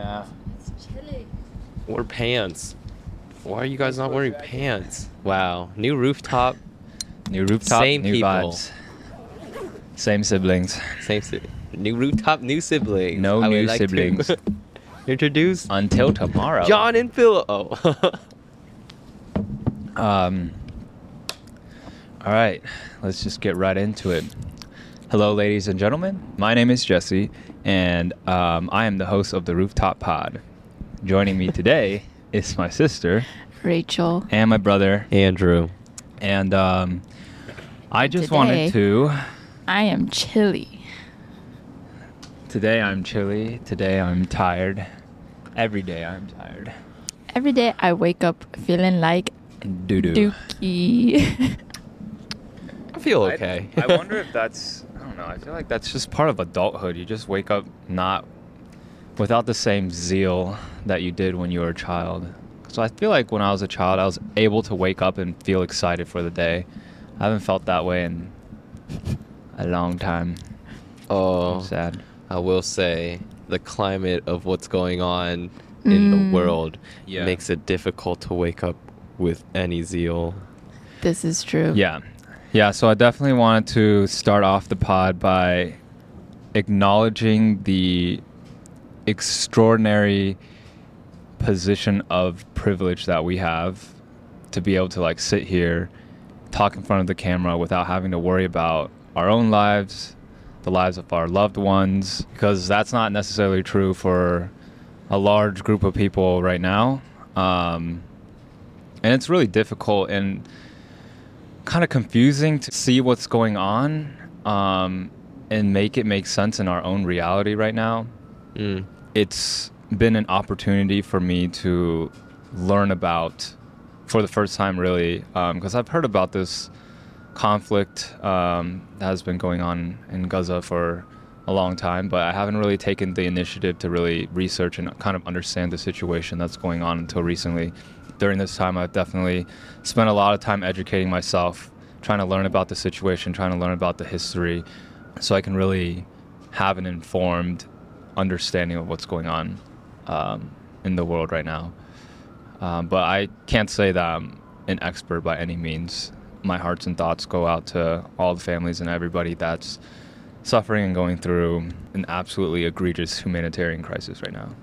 Yeah. It's chilly. Wear pants. Why are you guys not wearing pants? Wow. New rooftop. New rooftop, Same new people. vibes. Same siblings. Same si- new rooftop, new siblings. No I would new like siblings. Introduce Until tomorrow. John and Phil. Oh. Um. All right, let's just get right into it. Hello, ladies and gentlemen. My name is Jesse, and um, I am the host of the Rooftop Pod. Joining me today is my sister Rachel. and my brother, Andrew. and um, I just Today- wanted to. I am chilly. Today I'm chilly. Today I'm tired. Every day I'm tired. Every day I wake up feeling like Doo doo. dookie. I feel okay. I, I wonder if that's I don't know. I feel like that's just part of adulthood. You just wake up not without the same zeal that you did when you were a child. So I feel like when I was a child, I was able to wake up and feel excited for the day. I haven't felt that way in a long time. oh, I'm sad. I will say the climate of what's going on in Mm. the world Yeah. makes it difficult to wake up with any zeal. this is true. Yeah. Yeah, so I definitely wanted to start off the pod by acknowledging the extraordinary position of privilege that we have to be able to like sit here talk in front of the camera without having to worry about our own lives, the lives of our loved ones because that's not necessarily true for a large group of people right now. Um, and it's really difficult and kind of confusing to see what's going on um, and make it make sense in our own reality right now. Mm. It's been an opportunity for me to learn about, for the first time, really, because I've heard about this conflict um, that has been going on in Gaza for a long time, but I haven't really taken the initiative to really research and kind of understand the situation that's going on until recently. During this time, I've definitely spent a lot of time educating myself, trying to learn about the situation, trying to learn about the history, so I can really have an informed understanding of what's going on um, in the world right now. Um, but I can't say that I'm an expert by any means. My hearts and thoughts go out to all the families and everybody that's suffering and going through an absolutely egregious humanitarian crisis right now.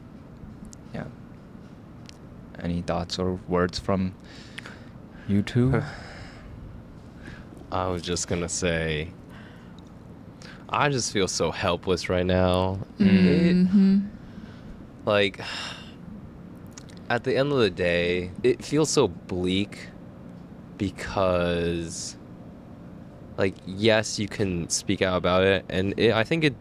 Yeah. Any thoughts or words from you two? I was just gonna say, I just feel so helpless right now. It- hmm like, at the end of the day, it feels so bleak because, like, yes, you can speak out about it, and it, I think it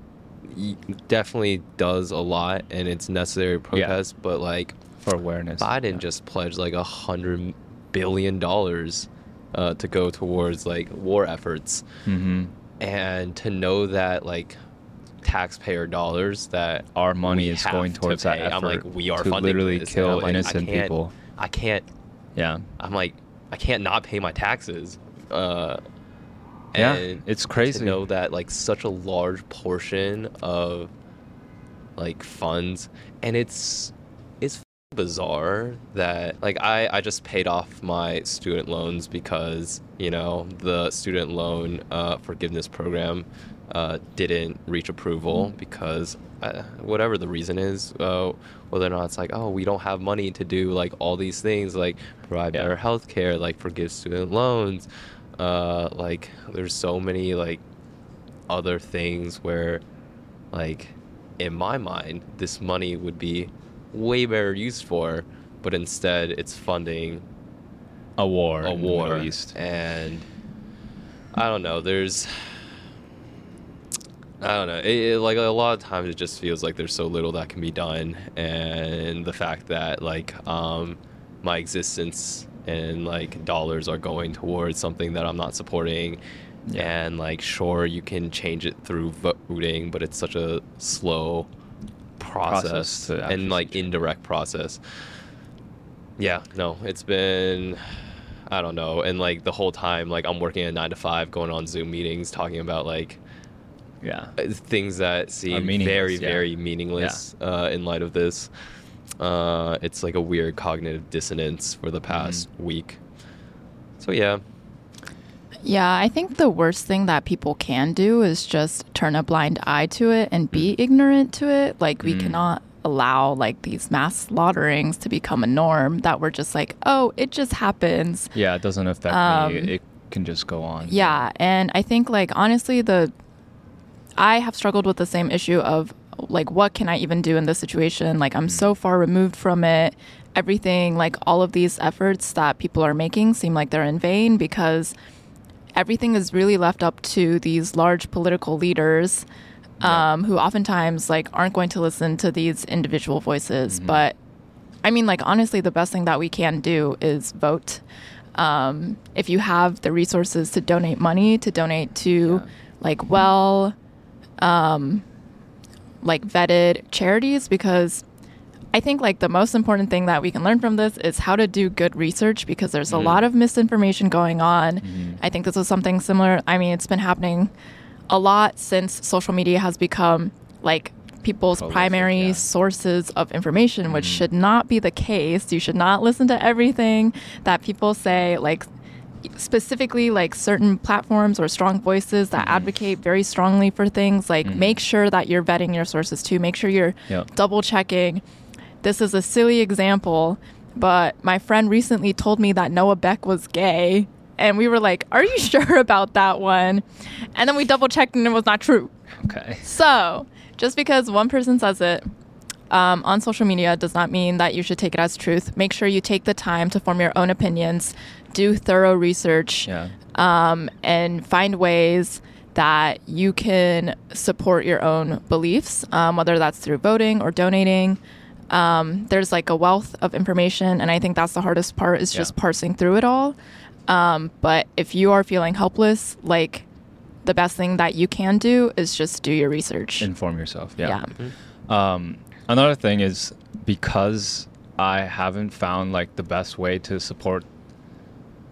definitely does a lot, and it's necessary protest. But like, For awareness. Biden yeah. just pledged like a hundred billion dollars uh, to go towards like war efforts, Mhm. and to know that like taxpayer dollars that Our money is going to towards that effort I'm like, we are to funding literally this. Kill like, innocent can't- people. I can't. Yeah. I'm like, I can't not pay my taxes. Uh, Yeah, it's crazy. to know that like such a large portion of like funds, and it's bizarre that like I I just paid off my student loans because you know the student loan uh, forgiveness program uh, didn't reach approval because uh, whatever the reason is, uh, whether or not it's like oh we don't have money to do like all these things like provide Yeah. better health care like forgive student loans, uh, like there's so many like other things where like in my mind this money would be way better used for but instead it's funding A war. a war and i don't know there's i don't know it, it- like a lot of times it just feels like there's so little that can be done and the fact that like um my existence and like dollars are going towards something that i'm not supporting Yeah. and like sure you can change it through voting but it's such a slow process, Process and like indirect process yeah no it's been i don't know and like the whole time like i'm working a nine to five going on zoom meetings talking about like Yeah. uh, things that seem very, yeah. very meaningless uh, in light of this. Uh, it's like a weird cognitive dissonance for the past Mm-hmm. week. So yeah, Yeah, I think the worst thing that people can do is just turn a blind eye to it and be ignorant to it. Like we Mm. cannot allow like these mass slaughterings to become a norm that we're just like, oh, it just happens. Yeah, it doesn't affect Um, me. It can just go on. Yeah, and I think like honestly the I have struggled with the same issue of like what can I even do in this situation? Like I'm so far removed from it. Everything like all of these efforts that people are making seem like they're in vain because everything is really left up to these large political leaders um, who oftentimes like aren't going to listen to these individual voices. But I mean, like honestly, the best thing that we can do is vote. Um, if you have the resources to donate money, to donate to Yeah. like well, um, like vetted charities, because I think like the most important thing that we can learn from this is how to do good research because there's a Mhm. lot of misinformation going on. Mhm. I think this is something similar. I mean, it's been happening a lot since social media has become like people's primary yeah. sources of information, which Mhm. should not be the case. You should not listen to everything that people say, like specifically like certain platforms or strong voices that Mhm. advocate very strongly for things. Like Mhm. make sure that you're vetting your sources too. Make sure you're Yep. double checking. This is a silly example, but my friend recently told me that Noah Beck was gay. And we were like, Are you sure about that one? And then we double checked and it was not true. Okay. So, just because one person says it um, on social media does not mean that you should take it as truth. Make sure you take the time to form your own opinions, do thorough research, Yeah. um, and find ways that you can support your own beliefs, um, whether that's through voting or donating. Um, there's like a wealth of information, and I think that's the hardest part is just Yeah. parsing through it all. Um, but if you are feeling helpless, like the best thing that you can do is just do your research. Inform yourself. Yeah. yeah. Um, another thing is because I haven't found like the best way to support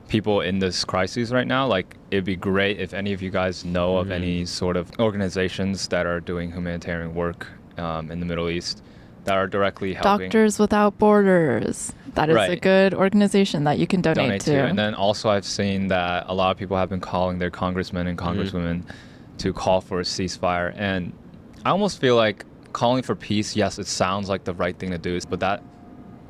people in this crisis right now. Like it'd be great if any of you guys know of Mhm. any sort of organizations that are doing humanitarian work um, in the Middle East that are directly helping. Doctors Without Borders. That is a good organization that you can donate, donate to. to. And then also, I've seen that a lot of people have been calling their congressmen and congresswomen to call for a ceasefire. And I almost feel like calling for peace, yes, it sounds like the right thing to do, but that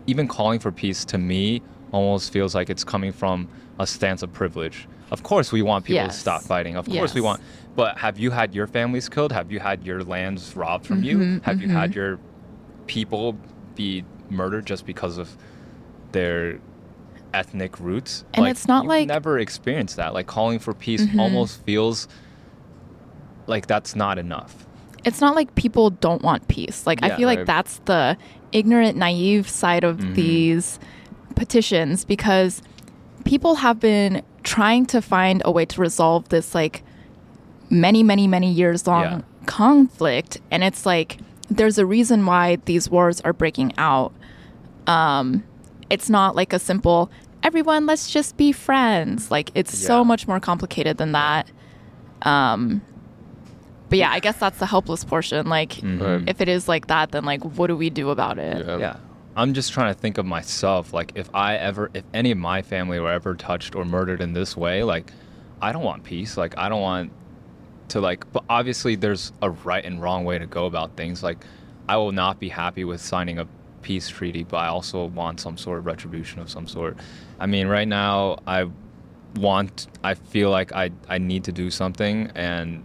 even calling for peace to me almost feels like it's coming from a stance of privilege. Of course, we want people to stop fighting. Of course, we want. But have you had your families killed? Have you had your lands robbed from you? Mhm, Have you mhm. had your people be murdered just because of their ethnic roots? And it's not like- never experienced that. Like calling for peace Mhm. almost feels like that's not enough. it's not like people don't want peace. Like I feel like that's the ignorant, naive side of Mhm. these petitions because people have been trying to find a way to resolve this like many, many, many years long Yeah. conflict, and it's like there's a reason why these wars are breaking out. Um, it's not like a simple everyone let's just be friends. Like it's Yeah. so much more complicated than that. Um, but yeah, I guess that's the helpless portion. Like, Mhm. if it is like that, then like, what do we do about it? Yeah. Yeah. I'm just trying to think of myself. Like, if I ever, if any of my family were ever touched or murdered in this way, like, I don't want peace. Like, I don't want to, like, but obviously there's a right and wrong way to go about things. Like, I will not be happy with signing a peace treaty, but I also want some sort of retribution of some sort. I mean, right now, I want, I feel like I, I need to do something, and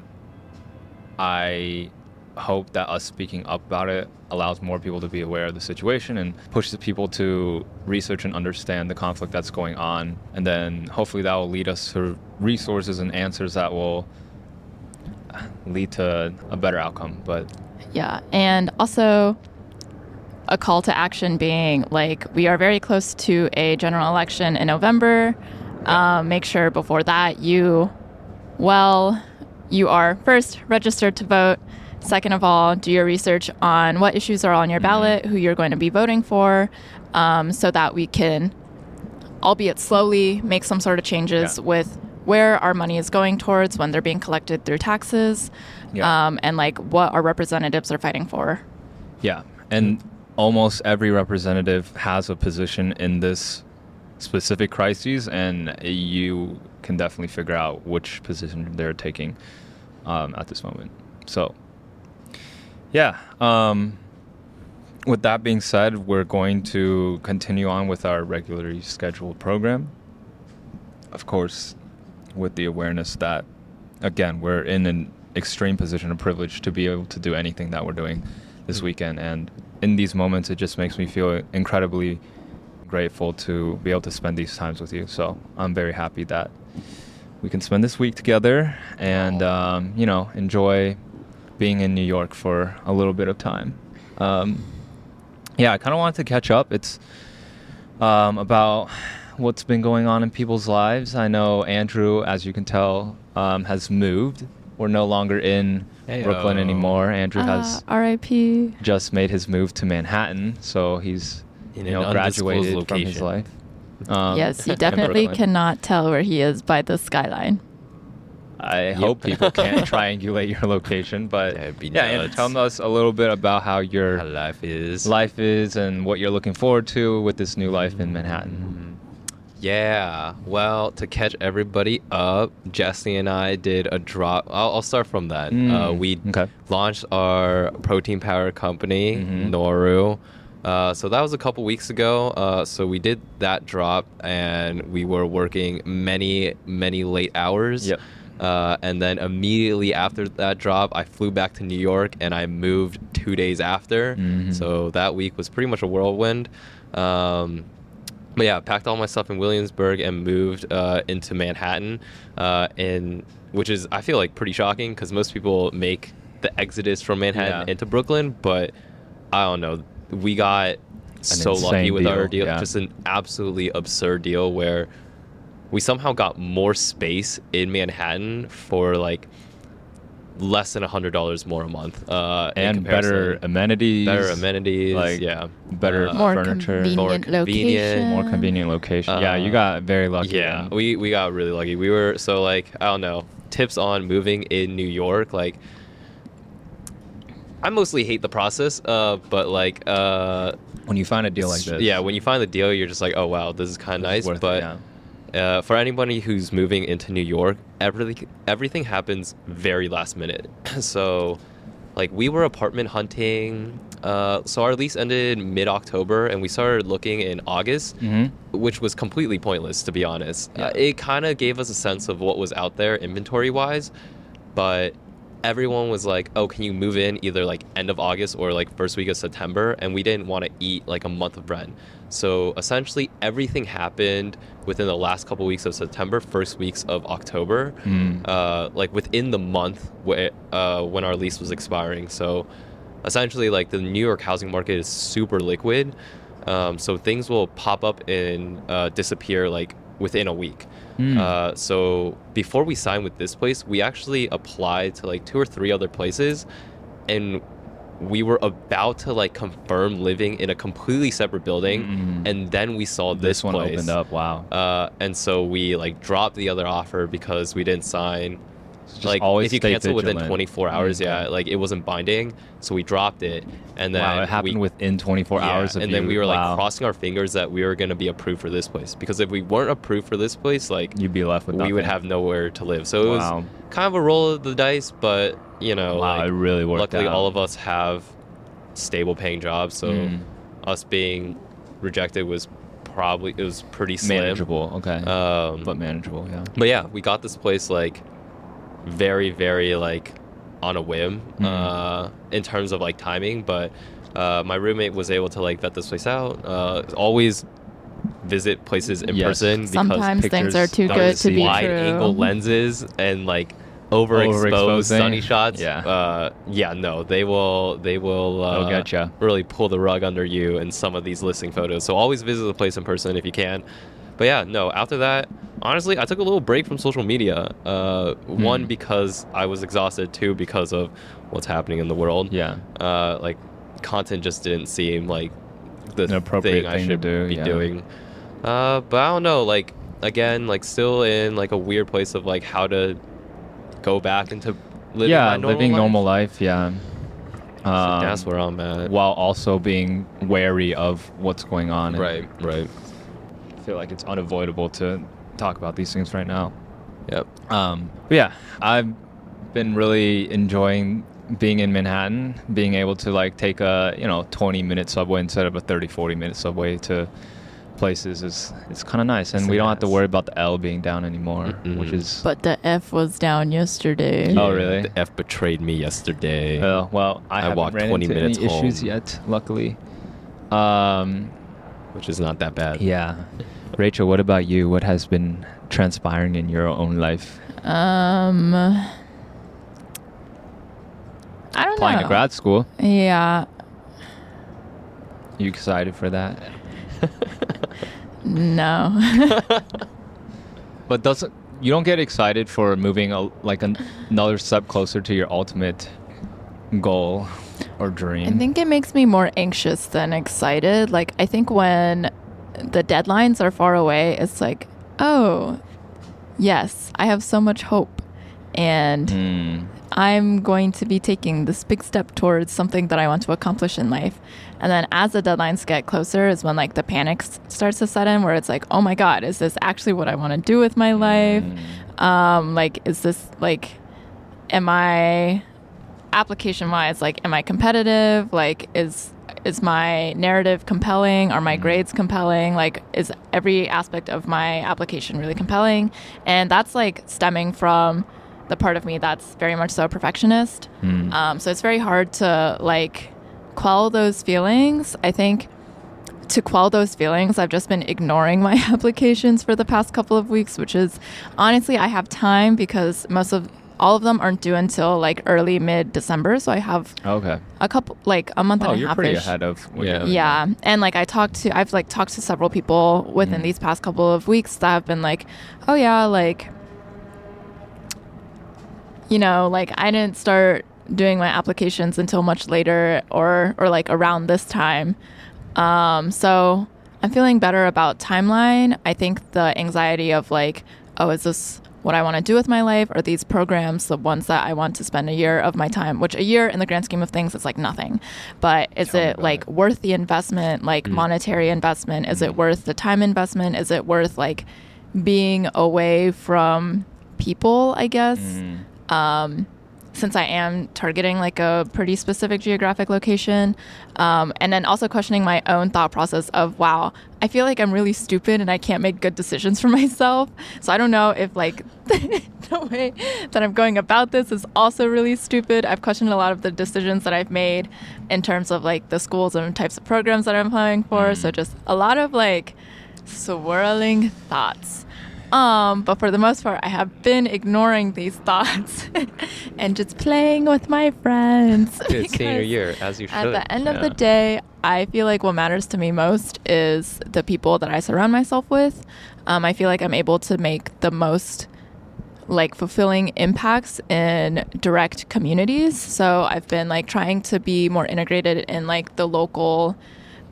I hope that us speaking up about it allows more people to be aware of the situation and pushes people to research and understand the conflict that's going on. And then hopefully that will lead us to resources and answers that will lead to a better outcome. But Yeah. And also, a call to action being like, we are very close to a general election in November. Um, make sure before that you, well, you are first registered to vote. Second of all, do your research on what issues are on your ballot, who you're going to be voting for, um, so that we can, albeit slowly, make some sort of changes Yeah. with where our money is going towards when they're being collected through taxes, Yeah. um, and like what our representatives are fighting for. Yeah, and almost every representative has a position in this specific crises, and you can definitely figure out which position they're taking um, at this moment. So, yeah. Um, with that being said, we're going to continue on with our regularly scheduled program. Of course, with the awareness that, again, we're in an extreme position of privilege to be able to do anything that we're doing this Mm. weekend. And in these moments, it just makes me feel incredibly grateful to be able to spend these times with you. So I'm very happy that we can spend this week together and, um, you know, enjoy being in New York for a little bit of time. Um, yeah, I kind of wanted to catch up. It's um, about what's been going on in people's lives. I know Andrew, as you can tell, um, has moved. We're no longer in Brooklyn anymore. Andrew has Uh, R.I.P. just made his move to Manhattan, so he's In you know undisclosed graduated from his life. Um, yes, you definitely cannot tell where he is by the skyline. I Yep. hope people can't triangulate your location, but That'd yeah, Andrew, nuts. tell us a little bit about how your How life is. life is and what you're looking forward to with this new life in Manhattan. Yeah. Well, to catch everybody up, Jesse and I did a drop. I'll, I'll start from that. Mm, Uh, we okay. launched our protein powder company, Mhm. Noru. Uh, so that was a couple weeks ago. Uh, so we did that drop, and we were working many, many late hours. Yep. Uh, and then immediately after that drop, I flew back to New York, and I moved two days after. Mhm. So that week was pretty much a whirlwind. Um, but yeah, packed all my stuff in Williamsburg and moved uh, into Manhattan, uh, and which is I feel like pretty shocking because most people make the exodus from Manhattan Yeah. into Brooklyn, but I don't know. We got so lucky with our deal, deal, yeah. just an absolutely absurd deal where we somehow got more space in Manhattan for like less than a hundred dollars more a month, uh, and better amenities, better amenities, like, yeah, better Uh, More furniture, convenient More convenient, location. more convenient location. yeah, you Uh, got very lucky. Yeah, and- we we got really lucky. We were so like I don't know tips on moving in New York. Like I mostly hate the process, uh, but like uh, when you find a deal like this, yeah, when you find the deal, you're just like, oh wow, this is kind of nice. worth it, but yeah. Uh, for anybody who's moving into New York, everything everything happens very last minute. so, like we were apartment hunting. Uh, so our lease ended mid October, and we started looking in August, Mhm. which was completely pointless to be honest. Yeah. Uh, it kind of gave us a sense of what was out there inventory wise, but everyone was like, "Oh, can you move in either like end of August or like first week of September?" And we didn't want to eat like a month of rent. So essentially, everything happened within the last couple weeks of September, first weeks of October, Mm. uh, like within the month where, uh, when our lease was expiring. So essentially, like the New York housing market is super liquid. Um, so things will pop up and uh, disappear like within a week. Mm. Uh, so before we signed with this place, we actually applied to like two or three other places, and we were about to like confirm living in a completely separate building, Mm. and then we saw this, this one place. opened up. Wow. Uh, and so we like dropped the other offer because we didn't sign. Just like always if you cancel within 24 hours, Mm, yeah, like it wasn't binding, so we dropped it, and then wow, it happened we, within 24 yeah, hours of and then we were like crossing our fingers that we were going to be approved for this place because if we weren't approved for this place, like You'd be left with we would have nowhere to live. So it Wow. was kind of a roll of the dice, but you know, Wow, like, it really worked luckily out. all of us have stable paying jobs, so Mm. us being rejected was probably it was pretty slim. manageable. Okay, Um, but manageable. Yeah. but yeah, we got this place like very, very like on a whim Mhm. uh, in terms of like timing. But uh, my roommate was able to like vet this place out. Uh, always visit places in Yes. person because Sometimes things are too don't good to see be wide true. angle lenses and like overexposed Overexposing. sunny shots. Yeah. Uh, yeah. No, they will. They will. Uh, They'll. Really pull the rug under you in some of these listing photos. So always visit the place in person if you can. But yeah, no. After that, honestly, I took a little break from social media. Uh, One Hmm. because I was exhausted. Two because of what's happening in the world. Yeah. Uh, like content just didn't seem like the appropriate thing I thing to should do, be yeah. doing. Uh, but I don't know. Like again, like still in like a weird place of like how to go back into living yeah, normal living life. normal life. Yeah. So Um, that's where I'm at. while also being wary of what's going on. Right, right. I feel like it's unavoidable to talk about these things right now. Yep. Um, but yeah, I've been really enjoying being in Manhattan, being able to like take a you know 20 minute subway instead of a 30 40 minute subway to places is it's kind of nice, and It's we don't have to worry about the L being down anymore, which Mm-mm. is But the F was down yesterday. Oh, really? The F betrayed me yesterday. uh, well, I, I haven't walked ran 20 into minutes any issues yet, luckily. Um, which is not that bad. yeah, Rachel, what about you? What has been transpiring in your own life? Um, I don't Applying know. to grad school, Yeah. you excited for that? No. But doesn't you don't get excited for moving a, like an, another step closer to your ultimate goal or dream? I think it makes me more anxious than excited. Like, I think when the deadlines are far away, it's like, oh, yes, I have so much hope. And Hmm. I'm going to be taking this big step towards something that I want to accomplish in life. And then as the deadlines get closer is when like the panic s- starts to set in where it's like, oh my God, is this actually what I want to do with my life? Mm. Um, like, is this like, am I application wise, like, am I competitive? Like, is is my narrative compelling? Are my Mhm. grades compelling? Like, is every aspect of my application really compelling? And that's like stemming from the part of me that's very much so a perfectionist. Hmm. Um, so it's very hard to like quell those feelings. I think to quell those feelings, I've just been ignoring my applications for the past couple of weeks, which is honestly, I have time because most of all of them aren't due until like early mid December. So I have okay. a couple, like a month Oh, and a half. Oh, you're pretty ahead of Yeah. doing Yeah, and like I talked to, I've like talked to several people within Mm. these past couple of weeks that have been like, oh yeah, like, you know, like I didn't start doing my applications until much later or or like around this time. Um, so I'm feeling better about timeline. I think the anxiety of like, oh, is this what I want to do with my life? Are these programs the ones that I want to spend a year of my time? Which a year in the grand scheme of things is like nothing. But is Tell it like it. worth the investment, like Mm. monetary investment? Is Mm. it worth the time investment? Is it worth like being away from people, I guess? Mm. um, since I am targeting like a pretty specific geographic location, um, and then also questioning my own thought process of wow, I feel like I'm really stupid and I can't make good decisions for myself. So I don't know if like the way that I'm going about this is also really stupid. I've questioned a lot of the decisions that I've made in terms of like the schools and types of programs that I'm applying for. So Mm. just a lot of like swirling thoughts. Um, but for the most part, I have been ignoring these thoughts and just playing with my friends. Good senior year, as you should. At the end of the day, I feel like what matters to me most is the people that I surround myself with. Um, I feel like I'm able to make the most like fulfilling impacts in direct communities. So I've been like trying to be more integrated in like the local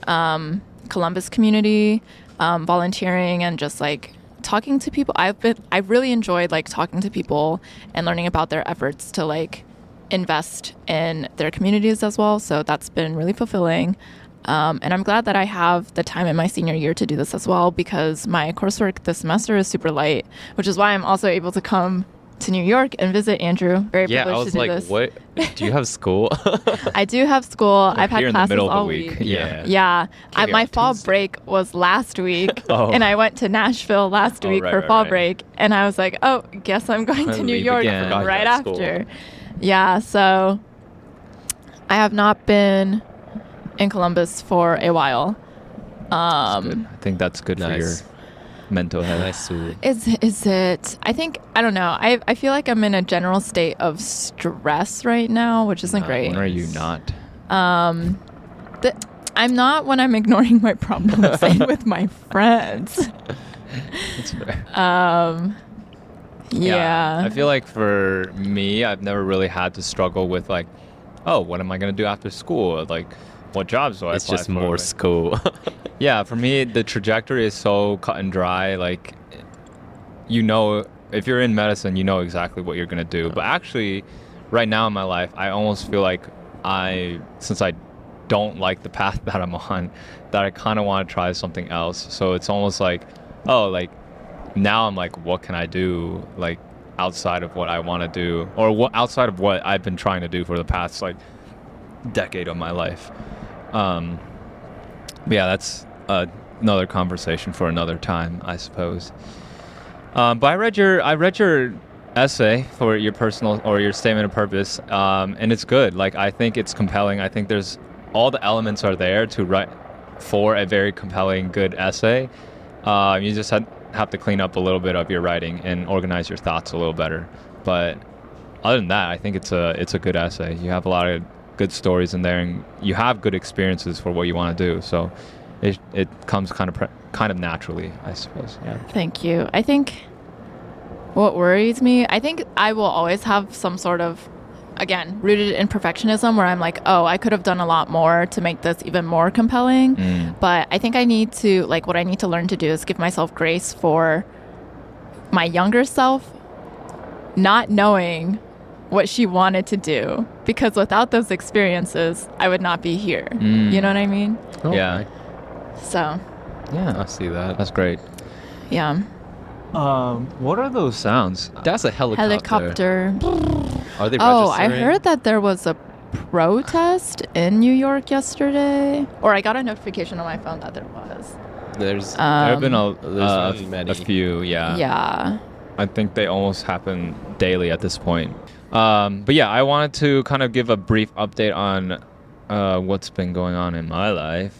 um, Columbus community, um, volunteering and just like talking to people. I've been I've really enjoyed like talking to people and learning about their efforts to like invest in their communities as well. So that's been really fulfilling. Um, and I'm glad that I have the time in my senior year to do this as well because my coursework this semester is super light, which is why I'm also able to come to New York and visit Andrew. Very yeah, privileged I was to do like, this. what? Do you have school? I do have school. I've had Here in the classes middle of the all week. week. Yeah. Yeah, I, my fall Tuesday. break was last week, Oh. and I went to Nashville last Oh, week right, for right, fall right. break, and I was like, oh, guess I'm going to New York. Right after. Yeah, so I have not been in Columbus for a while. Um. I think that's good for your Nice. Mental health. Is is it? I think I don't know. I I feel like I'm in a general state of stress right now, which isn't great. When are you not? Um, the, I'm not when I'm ignoring my problems and with my friends. That's fair. Um, yeah. I feel like for me, I've never really had to struggle with like, oh, what am I gonna do after school? Like, what jobs do I? It's apply just for? more school. Yeah, for me, the trajectory is so cut and dry. Like, you know if you're in medicine, you know exactly what you're gonna do. But actually, right now in my life, I almost feel like I since I don't like the path that I'm on, that I kind of want to try something else. So it's almost like, oh, like now I'm like, what can I do? Like outside of what I want to do, or what outside of what I've been trying to do for the past like decade of my life. Um, yeah, that's uh, another conversation for another time, I suppose. Um, but I read your I read your essay for your personal or your statement of purpose, um, and it's good. Like I think it's compelling. I think there's all the elements are there to write for a very compelling, good essay. Uh, you just have to clean up a little bit of your writing and organize your thoughts a little better. But other than that, I think it's a it's a good essay. You have a lot of good stories in there, and you have good experiences for what you want to do. So it it comes kind of kind of naturally, I suppose. Yeah. Thank you. I think what worries me, I think I will always have some sort of, again, rooted in perfectionism where I'm like, oh, I could have done a lot more to make this even more compelling. Mm. But I think I need to, like, what I need to learn to do is give myself grace for my younger self not knowing what she wanted to do because without those experiences i would not be here Mm. you know what i mean Oh. Yeah. so Yeah. I see that. That's great. yeah Um, what are those sounds? That's a helicopter. helicopter Are they oh i heard that there was a protest in new york yesterday or i got a notification on my phone that there was There's there have been a, Um, There's uh, been many. a few. Yeah. yeah I think they almost happen daily at this point. Um, but yeah, I wanted to kind of give a brief update on uh, what's been going on in my life.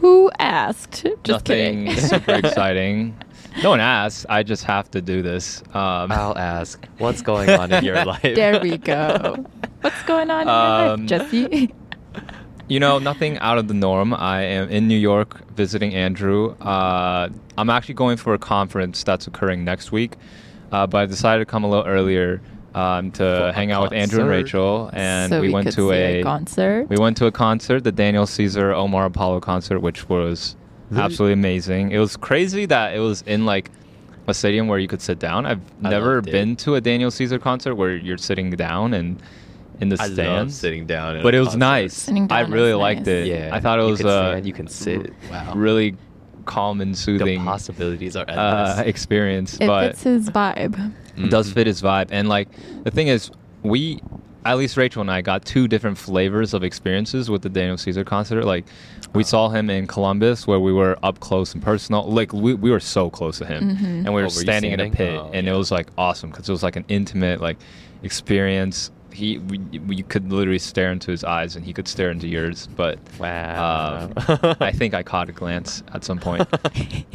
who asked just Nothing kidding super exciting. No one asked. I just have to do this. Um, I'll ask. What's going on in your life? there we go what's going on in your Um, life jesse You know, nothing out of the norm. I am in New York visiting Andrew. Uh, I'm actually going for a conference that's occurring next week, uh, but I decided to come a little earlier um, to For hang out with Andrew and? Rachel, and so we, went to see a, concert we went to a concert, the Daniel Caesar Omar Apollo concert, which was absolutely amazing. It was crazy that it was in like a stadium where you could sit down. I've I never loved it. been to a Daniel Caesar concert where you're sitting down and in the I love stands sitting down. but it was concert. nice. I really liked nice. it. Yeah, I thought it you was can a you can sit. Wow. really calm and soothing The soothing possibilities are uh, endless. experience. it but fits his vibe it does fit his vibe. And like the thing is, we at least Rachel and I got two different flavors of experiences with the Daniel Caesar concert. Like we Oh. saw him in Columbus where we were up close and personal. Like we, we were so close to him, Mhm. and we Oh, were were standing in a pit, Oh, and it was like awesome because it was like an intimate like experience. He we, we could literally stare into his eyes, and he could stare into yours. But Wow. um, I think I caught a glance at some point.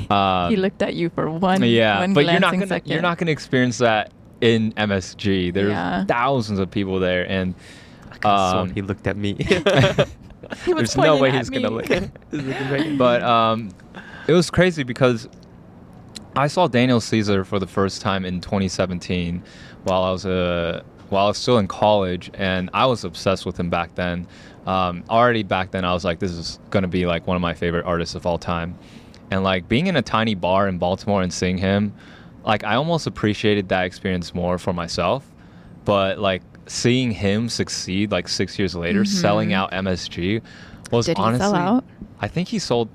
Um, he looked at you for one yeah, one but you're not gonna second. you're not gonna experience that in MSG. There's Yeah. thousands of people there, and I could've sworn um, he looked at me. He was there's no way at he's gonna look. Right at but me. um, it was crazy because I saw Daniel Caesar for the first time in 2017 while I was uh, while I was still in college, and I was obsessed with him back then. Um, already back then, I was like, this is gonna be like one of my favorite artists of all time. And like being in a tiny bar in Baltimore and seeing him, like I almost appreciated that experience more for myself. But like seeing him succeed like six years later, selling Mhm. out MSG was Did he honestly. sell out? I think he sold.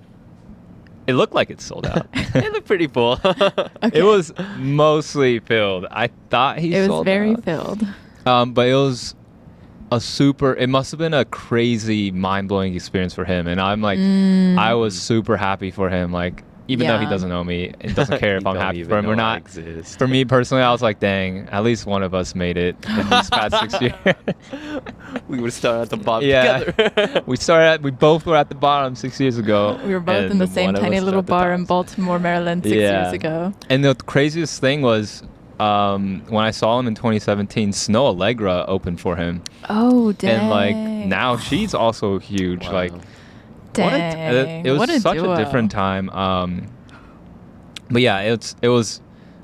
It looked like it sold out. it looked pretty full. Okay. It was mostly filled. I thought he it was very out. filled. Um, but it was a super. It must have been a crazy, mind blowing experience for him, and I'm like, I was Mm. super happy for him. Like, even though he doesn't know me, it doesn't care if I'm happy for him or know not. exist. For me personally, I was like, dang, at least one of us made it in these past six years. we would start at the bottom Yeah. together. we started. At, we both were at the bottom six years ago. We were both in the same tiny little bar in Baltimore, Maryland, six Yeah. years ago. And the craziest thing was um, when I saw him in 2017, Snoh Aalegra opened for him, Oh, dang. and like now she's also huge. Wow. Like dang. what a, it was What a such duo. a different time. Um, but yeah, it's it was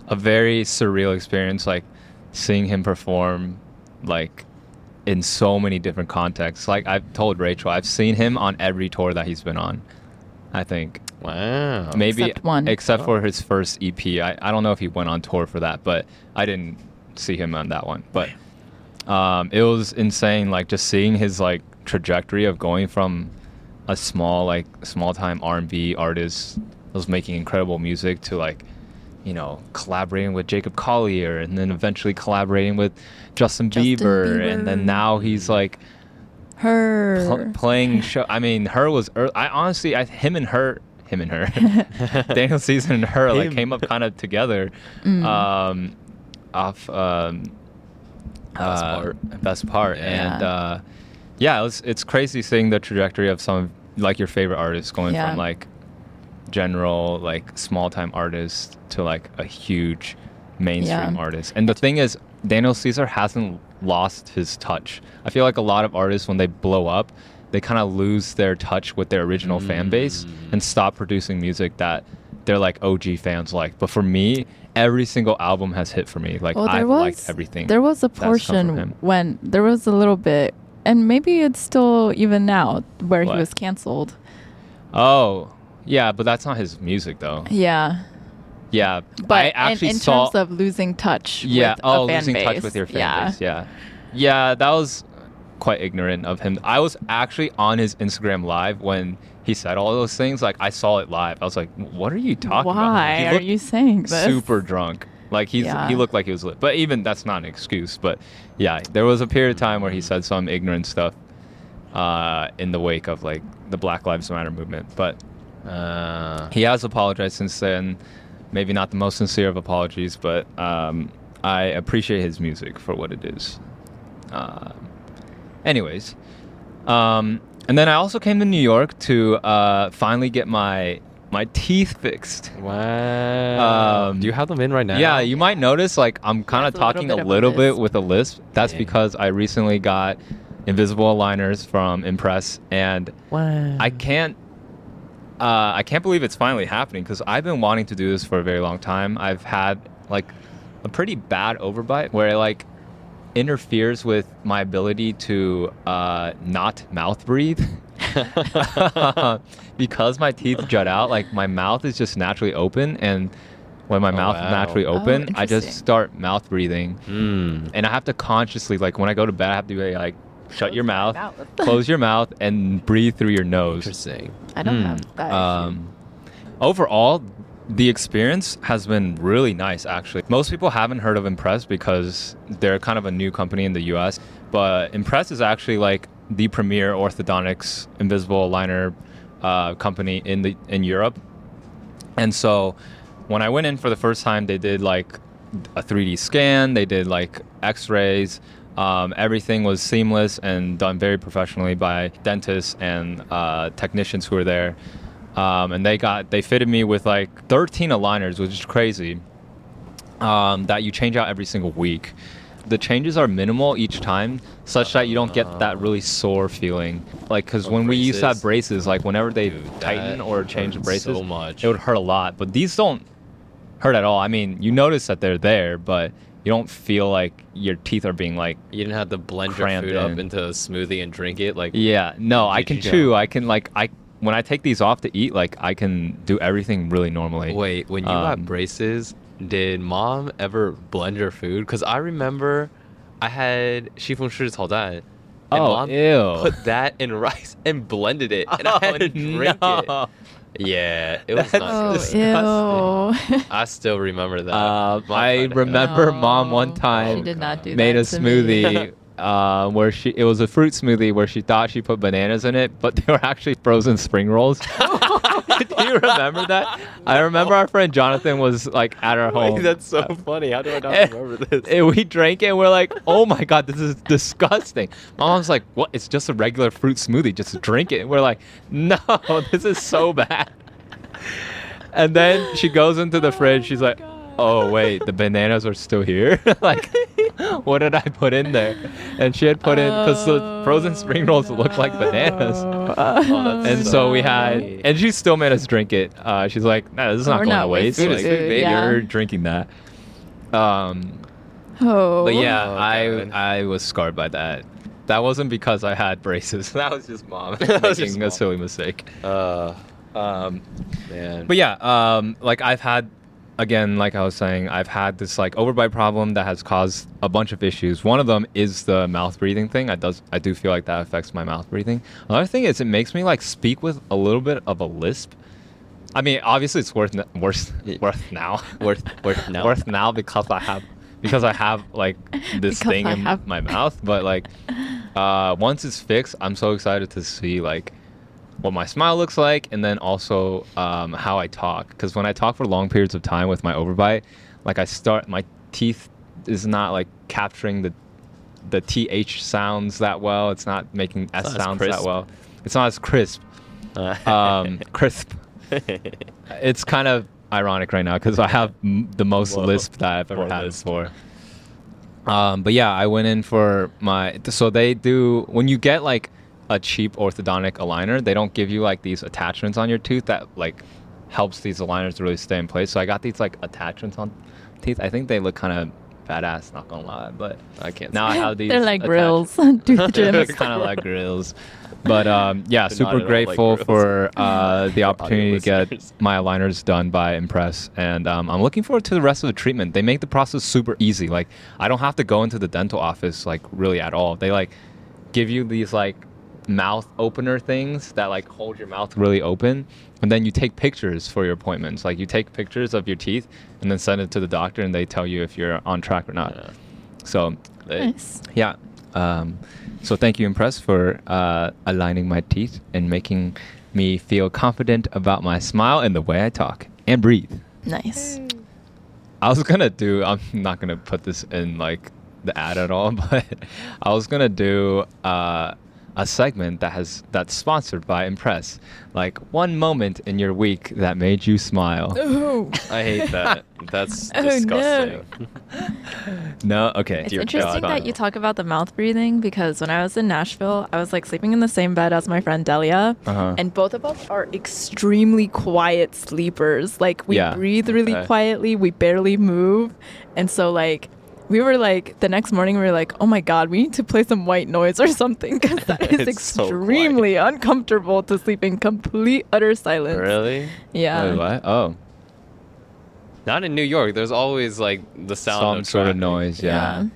a very surreal experience. Like seeing him perform, like in so many different contexts. Like I've told Rachel, I've seen him on every tour that he's been on. I think. Wow. maybe Except one. except Oh. for his first EP. I, I don't know if he went on tour for that, but I didn't see him on that one. But um, it was insane, like just seeing his like trajectory of going from a small like small time R and B artist that was making incredible music to like you know collaborating with Jacob Collier and then eventually collaborating with Justin, Justin Bieber, and then now he's like Her. pl- playing show. I mean, her was. ear I honestly, I, him and her, him and her, Daniel Caesar and her like came up kind of together, Mm. um, off um, Best uh, part. best part, Yeah. and uh, yeah, it's it's crazy seeing the trajectory of some of, like your favorite artists going Yeah. from like general like small time artist to like a huge mainstream Yeah. artist. And the thing is, Daniel Caesar hasn't lost his touch. I feel like a lot of artists when they blow up, they kind of lose their touch with their original fan base Mm. and stop producing music that they're like OG fans like. But for me, every single album has hit for me. Like well, I've was liked everything. There was a that's come from portion when there was a little bit, and maybe it's still even now where What? he was canceled. Oh, yeah, but that's not his music though. Yeah, Yeah, but I in, actually in saw. terms of losing touch, yeah, with oh, a fan losing base, touch with your fan yeah. base. Yeah, yeah, that was quite ignorant of him. I was actually on his Instagram live when he said all those things. Like I saw it live. I was like, "What are you talking about?" Why He are you saying this? super drunk. Like he's Yeah. he looked like he was lit. But even that's not an excuse. But yeah, there was a period of time where he said some ignorant stuff uh, in the wake of like the Black Lives Matter movement. But Uh, he has apologized since then. Maybe not the most sincere of apologies, but um, I appreciate his music for what it is. Uh, anyways, um, and then I also came to New York to uh, finally get my my teeth fixed. wow. Um, Do you have them in right now? Yeah, you might notice like I'm kind of Has a little talking bit a little bit with a lisp. That's Dang. because I recently got invisible aligners from Impress, and Wow. I can't. Uh, I can't believe it's finally happening because I've been wanting to do this for a very long time. I've had like a pretty bad overbite where like interferes with my ability to uh, not mouth breathe. because my teeth jut out, like my mouth is just naturally open, and when my Oh, mouth wow. naturally Oh, open, I just start mouth breathing, Mm. and I have to consciously, like when I go to bed, I have to be like, shut your Close my mouth, mouth. close your mouth, and breathe through your nose. Interesting. I don't Hmm. have that. Um, overall, the experience has been really nice, actually. Most people haven't heard of Impress because they're kind of a new company in the US, but Impress is actually like the premier orthodontics invisible aligner uh, company in the in Europe. And so when I went in for the first time, they did like a 3D scan, they did like x rays. Um, everything was seamless and done very professionally by dentists and uh, technicians who were there. Um, and they got they fitted me with like 13 aligners, which is crazy. Um, that you change out every single week. The changes are minimal each time, such that you don't get that really sore feeling. Like, because when we used to have braces. braces, like whenever they Dude, tighten or change the braces, so much. it would hurt a lot. But these don't hurt at all. I mean, you notice that they're there, but you don't feel like your teeth are being like, You didn't have to blend your food up into a smoothie and drink it. Like, yeah, no, I can chew. I can like I when I take these off to eat, like I can do everything really normally. Wait, when you um, got braces, did mom ever blend your food? Because I remember I had Shifeng Shi Cao Dan. And oh, mom ew. put that in rice and blended it. And oh, I had to drink no. it. Yeah, it was That's not disgusting. Ew. I still remember that. Uh, I remember no. mom one time made a smoothie uh, where she it was a fruit smoothie where she thought she put bananas in it, but they were actually frozen spring rolls. Do you remember that? I remember our friend Jonathan was like at our home. Wait, that's so funny. How do I not And- remember this? and we drank it and we're like, oh my god, this is disgusting. My mom's like, what? It's just a regular fruit smoothie. Just drink it. And we're like, no, this is so bad. And then she goes into the fridge. She's like, oh wait, the bananas are still here. like, what did I put in there? And she had put in because the frozen spring rolls look like bananas. Oh, And so so we had, and she still made us drink it. Uh, she's like, nah, this is not We're going not to waste. wasting Like, food, yeah. You're drinking that. Um, Oh. but yeah, Oh, I I was scarred by that. That wasn't because I had braces. That was just mom That was making just a mom. silly mistake. Uh, Um, Man. but yeah, um, like I've had, again, like I was saying, I've had this like overbite problem that has caused a bunch of issues. One of them is the mouth breathing thing. I does I do feel like that affects my mouth breathing. Another thing is it makes me like speak with a little bit of a lisp. I mean, obviously it's worth n- worth worth now. Worth- worth now. worth now because I have because I have like this Because thing I in have- my mouth. But like, uh, once it's fixed, I'm so excited to see like what my smile looks like, and then also um, how I talk. Because when I talk for long periods of time with my overbite, like I start, my teeth is not like capturing the the th sounds that well. It's not making s not sounds that well. It's not as crisp. Um, crisp. It's kind of ironic right now because I have m- the most Whoa. lisp that I've ever More had lisp. before. Um, but yeah, I went in for my. So they do when you get like a cheap orthodontic aligner, they don't give you like these attachments on your tooth that like helps these aligners to really stay in place. So I got these like attachments on teeth. I think they look kind of badass, not gonna lie, but I can't. now I have these. They're like attach- grills, they're kind of like grills. But um, yeah, They're super at all like grateful for uh, the opportunity to get my aligners done by Impress, and um, I'm looking forward to the rest of the treatment. They make the process super easy. Like I don't have to go into the dental office like really at all. They like give you these like mouth opener things that like hold your mouth really open, and then you take pictures for your appointments. Like you take pictures of your teeth and then send it to the doctor, and they tell you if you're on track or not. Yeah. So Nice. yeah. Um, so thank you, Impress, for uh, aligning my teeth and making me feel confident about my smile and the way I talk and breathe. Nice. I was gonna do. I'm not gonna put this in like the ad at all, but I was gonna do uh, a segment that has that's sponsored by Impress. Like one moment in your week that made you smile. Oh. I hate that. That's Oh, no. disgusting. No, okay. It's Dear interesting God. that you talk about the mouth breathing because when I was in Nashville, I was like sleeping in the same bed as my friend Delia, Uh-huh. and both of us are extremely quiet sleepers. Like we Yeah. breathe really Okay. quietly, we barely move, and so like we were like the next morning we were like, oh my god, we need to play some white noise or something because that is It's so extremely uncomfortable to sleep in complete utter silence. Really? Yeah. Wait, what? Oh, Not in New York. There's always like the sound of some of sort of noise. Yeah.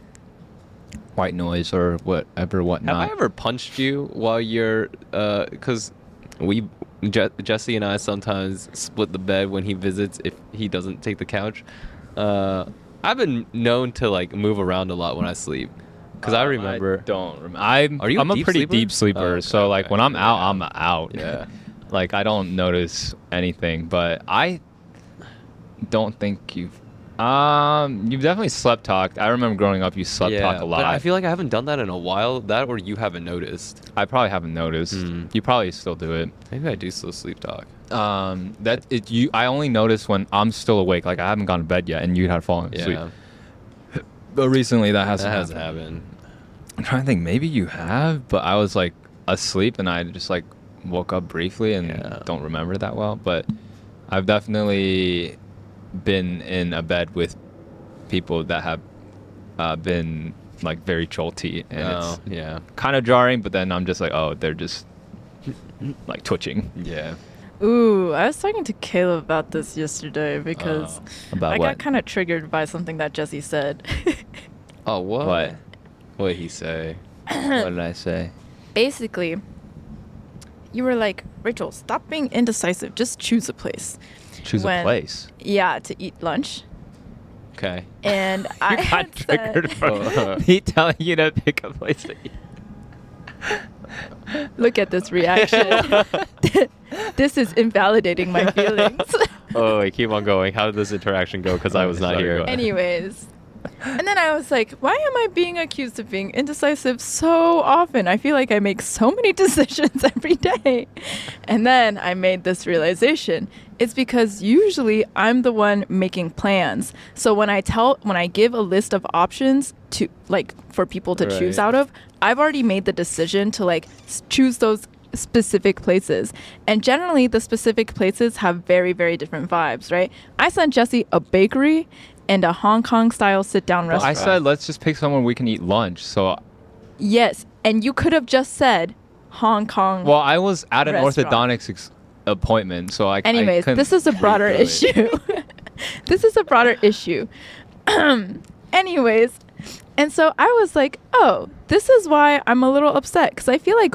white noise or whatever, whatnot. Have I ever punched you while you're? uh Because we, Je- Jesse and I sometimes split the bed when he visits if he doesn't take the couch. Uh, I've been known to like move around a lot when I sleep. Because I Um, remember. don't remember. I'm. Are you a I'm a deep pretty sleeper? deep sleeper. Oh, okay, so like okay. when I'm out, I'm out. Yeah. like I don't notice anything, but I don't think you've. Um, you've definitely slept talked. I remember growing up, you slept yeah, talk a lot. But I feel like I haven't done that in a while. That or you haven't noticed. I probably haven't noticed. Hmm. You probably still do it. Maybe I do still sleep talk. Um, that it you. I only notice when I'm still awake. Like I haven't gone to bed yet, and you had fallen asleep. Yeah, But recently, that that hasn't hasn't happened. happened. I'm trying to think. Maybe you have, but I was like asleep and I just like woke up briefly and Yeah. don't remember that well. But I've definitely been in a bed with people that have uh, been like very jolty and Oh, it's yeah, kind of jarring. But then I'm just like, oh, they're just like twitching. yeah. Ooh, I was talking to Caleb about this yesterday because. Oh. About I what? got kind of triggered by something that Jesse said. Oh, what? What? What did he say? what did I say? Basically, you were like, Rachel, stop being indecisive. Just choose a place. Choose When- a place. Yeah, to eat lunch. Okay. And I got had triggered said, from me telling you to pick a place to eat. look at this reaction. this is invalidating my feelings. oh, wait, keep on going. How did this interaction go? Because I was not Sorry, here. Anyways. And then I was like, why am I being accused of being indecisive so often? I feel like I make so many decisions every day. And then I made this realization. It's because usually I'm the one making plans. So when I tell when I give a list of options to like for people to choose out of, I've already made the decision to like choose those specific places. And generally the specific places have very very different vibes, right? I sent Jesse a bakery and a Hong Kong style sit down Well, I said let's just pick somewhere we can eat lunch. So, yes, and you could have just said Hong Kong. well, I was at an Restaurant. orthodontics ex- appointment. So I. I Anyways, couldn't this is a broader read through it. issue. this is a broader issue. Anyways, and so I was like, oh, this is why I'm a little upset because I feel like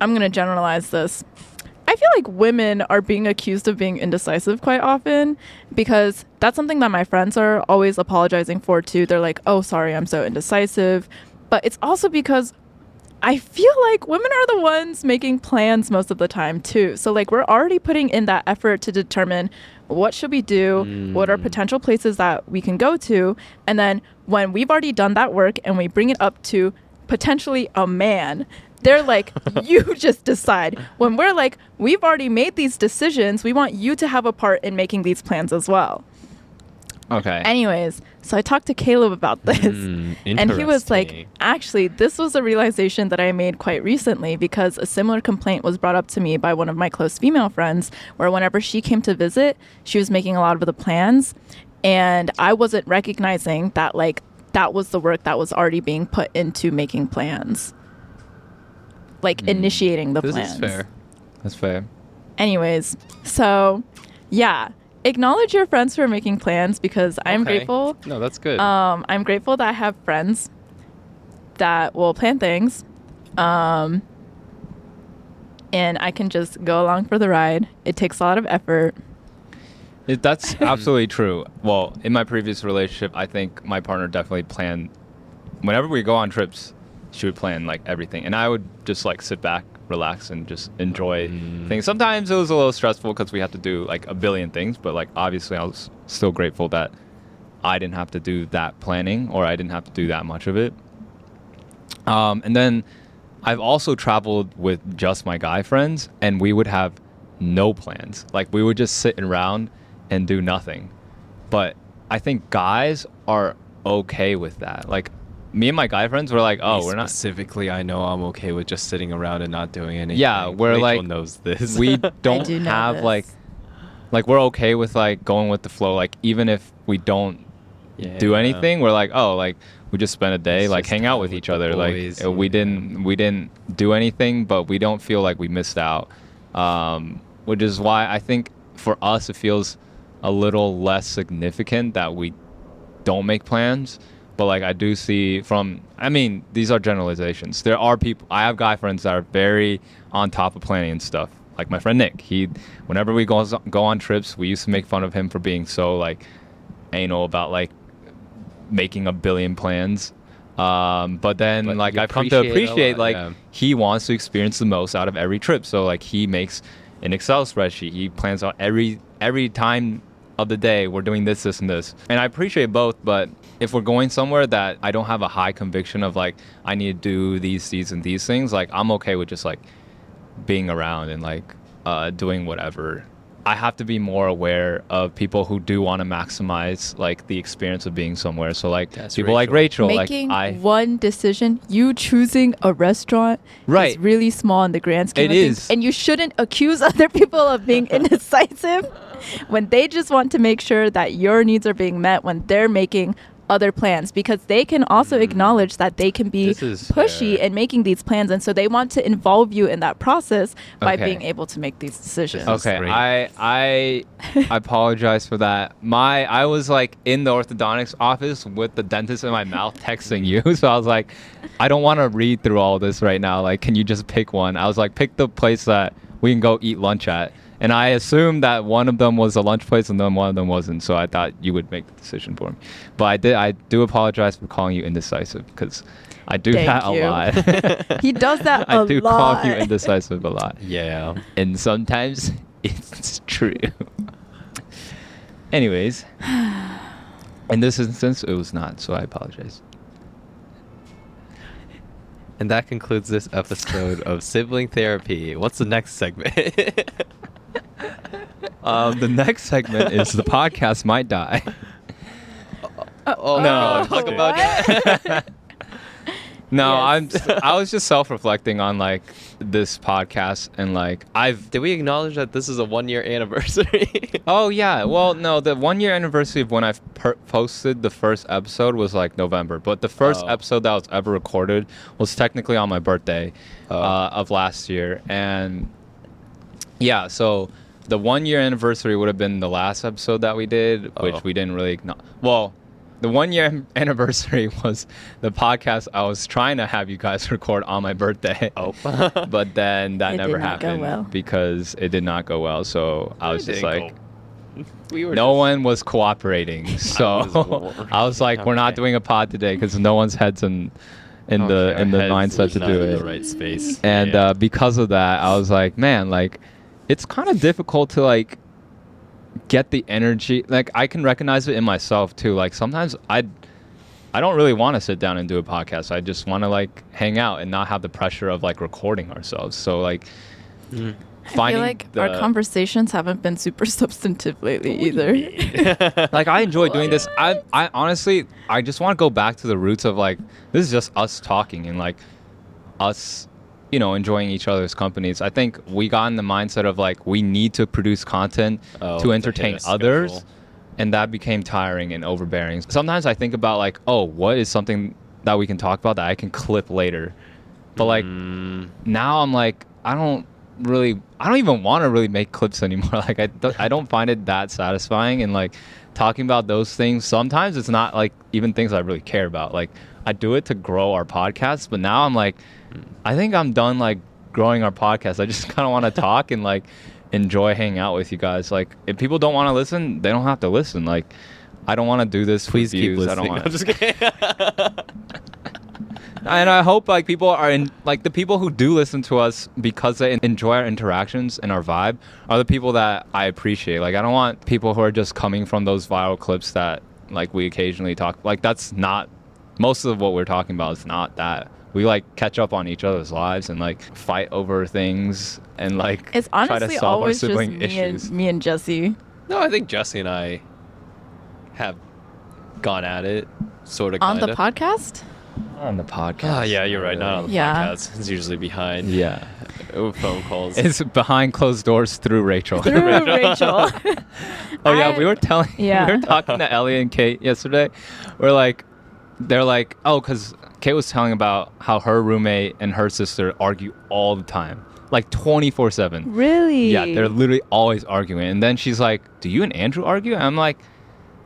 I'm going to generalize this. I feel like women are being accused of being indecisive quite often because that's something that my friends are always apologizing for too. They're like, oh, sorry, I'm so indecisive. But it's also because I feel like women are the ones making plans most of the time too. So like we're already putting in that effort to determine what should we do, what are Mm. potential places that we can go to, and then when we've already done that work and we bring it up to potentially a man, they're like, you just decide. When we're like, we've already made these decisions, we want you to have a part in making these plans as well. Okay. Anyways, so I talked to Caleb about this. Mm, and he was like, actually, this was a realization that I made quite recently because a similar complaint was brought up to me by one of my close female friends, where whenever she came to visit, she was making a lot of the plans. And I wasn't recognizing that, like, that was the work that was already being put into making plans, like initiating the this plans. is fair. That's fair. Anyways, so yeah, acknowledge your friends for making plans because I'm Okay. grateful No, that's good. um, I'm grateful that I have friends that will plan things. Um, and I can just go along for the ride. It takes a lot of effort. It, that's absolutely true. Well, in my previous relationship, I think my partner definitely planned. Whenever we go on trips, she would plan like everything, and I would just like sit back, relax, and just enjoy Mm. things. Sometimes it was a little stressful because we had to do like a billion things, but like obviously, I was still grateful that I didn't have to do that planning or I didn't have to do that much of it. Um, and then I've also traveled with just my guy friends, and we would have no plans. Like we would just sit around and do nothing. But I think guys are okay with that. Like me and my guy friends were like, oh, Me we're not. specifically. I know I'm okay with just sitting around and not doing anything. Yeah, we're Rachel like- knows this. We don't do have this. like, like we're okay with like going with the flow. Like even if we don't do Yeah. anything, we're like, oh, like we just spent a day It's like hang out with with each other. boys, like uh, we didn't we didn't do anything, but we don't feel like we missed out. Um, which is why I think for us it feels a little less significant that we don't make plans. But like I do see from I mean, these are generalizations. There are people I have guy friends that are very on top of planning and stuff. Like my friend Nick, he whenever we go go on trips, we used to make fun of him for being so like anal about like making a billion plans. Um, but then But like I've come to appreciate lot, like yeah. he wants to experience the most out of every trip. So like he makes an Excel spreadsheet. He plans out every every time of the day we're doing this, this, and this. And I appreciate both, but if we're going somewhere that I don't have a high conviction of like I need to do these, these, and these things, like I'm okay with just like being around and like uh, doing whatever. I have to be more aware of people who do want to maximize like the experience of being somewhere. So like That's people like Rachel. Rachel, Making like I one decision, you choosing a restaurant, Right. is really small in the grand scheme. It of things, and you shouldn't accuse other people of being indecisive when they just want to make sure that your needs are being met when they're making other plans because they can also hmm. acknowledge that they can be is pushy fair. in making these plans and so they want to involve you in that process by Okay. being able to make these decisions. Okay, great. I I I apologize for that. My I was like in the orthodontics office with the dentist in my mouth texting you, so I was like, I don't want to read through all this right now. Like, can you just pick one? I was like, pick the place that we can go eat lunch at, and I assumed that one of them was a lunch place and then one of them wasn't. So I thought you would make the decision for me. But I did. I do apologize for calling you indecisive because I do Thank that you. a lot. He does that I a do lot. call you indecisive a lot yeah. and sometimes it's true. Anyways, in this instance, it was not, so I apologize. And that concludes this episode of Sibling Therapy. What's the next segment? Um, the next segment is the podcast might die. oh, No, no, talk just about What? No, Yes. I'm. I was just self-reflecting on like this podcast and like I've. Did we acknowledge that this is a one year anniversary? Oh yeah, well no, the one-year anniversary of when I per- posted the first episode was like November, but the first Oh. episode that was ever recorded was technically on my birthday Oh. uh, of last year, and Yeah, so the one year anniversary would have been the last episode that we did, which Oh. we didn't really. acknow- Well, the one year anniversary was the podcast I was trying to have you guys record on my birthday. Oh. but then that It never did not go happened well. because it did not go well. So I was just like, we were no just- one was cooperating. So was I was like, we're not doing a pod today because no one's heads in in the in the our heads mindset to not do in it. the right space. And Yeah. uh, because of that, I was like, man, like it's kind of difficult to like get the energy. Like I can recognize it in myself too. Like sometimes I I don't really want to sit down and do a podcast. I just want to like hang out and not have the pressure of like recording ourselves. So like Mm. I feel like the, our conversations haven't been super substantive lately either. like I enjoy doing this. I I honestly I just want to go back to the roots of like this is just us talking and like us you know enjoying each other's companies. I think we got in the mindset of like we need to produce content Oh, to entertain others schedule. and that became tiring and overbearing. Sometimes I think about like oh what is something that we can talk about that I can clip later. But like Mm, now I'm like I don't really I don't even want to really make clips anymore. Like I th- I don't find it that satisfying and like talking about those things sometimes it's not like even things I really care about. Like I do it to grow our podcast, but now I'm like I think I'm done like growing our podcast. I just kind of want to talk and like enjoy hanging out with you guys. Like if people don't want to listen, they don't have to listen. Like I don't want to do this for please keep views. I listening. don't I'm just kidding. and I hope like people are in like the people who do listen to us because they enjoy our interactions and our vibe are the people that I appreciate. Like I don't want people who are just coming from those viral clips that like we occasionally talk like that's not most of what we're talking about is not that. We like catch up on each other's lives and like fight over things and like It's try to honestly solve our always just sibling me issues. and, me and Jesse. no, I think Jesse and I have gone at it, sort of. On the kinda. podcast? on the podcast. Oh yeah, you're right. Not on the Yeah. podcast. It's usually behind. Yeah. Phone calls. It's behind closed doors through Rachel. Through Rachel. Oh yeah, I- we were telling. Yeah. we were talking to Ellie and Kate yesterday. We're like, they're like, oh, because Kate was telling about how her roommate and her sister argue all the time, like twenty four seven. really? Yeah, they're literally always arguing. And then she's like, "Do you and Andrew argue?" And I'm like,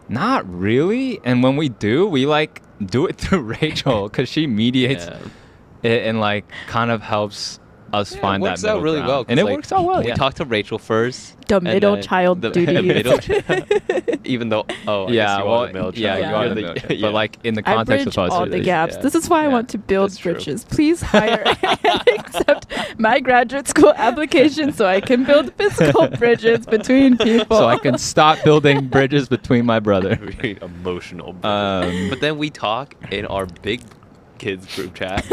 "Not really." And when we do, we like do it through Rachel because she mediates Yeah. it and like kind of helps us Yeah, find it works that out really ground. well. 'cause, and it like, works out well. We yeah. talked to Rachel first. The middle child the, duties. middle even though, oh, I yeah, guess you well, are the middle yeah, child. you Yeah. You're the middle child. yeah. But like in the I context bridge of us, all the gaps. yeah. This is why I want to build That's true. bridges. Please hire and accept my graduate school application so I can build physical bridges between people. so I can stop building bridges between my brother. very emotional. Um, but then we talk in our big kids group chat,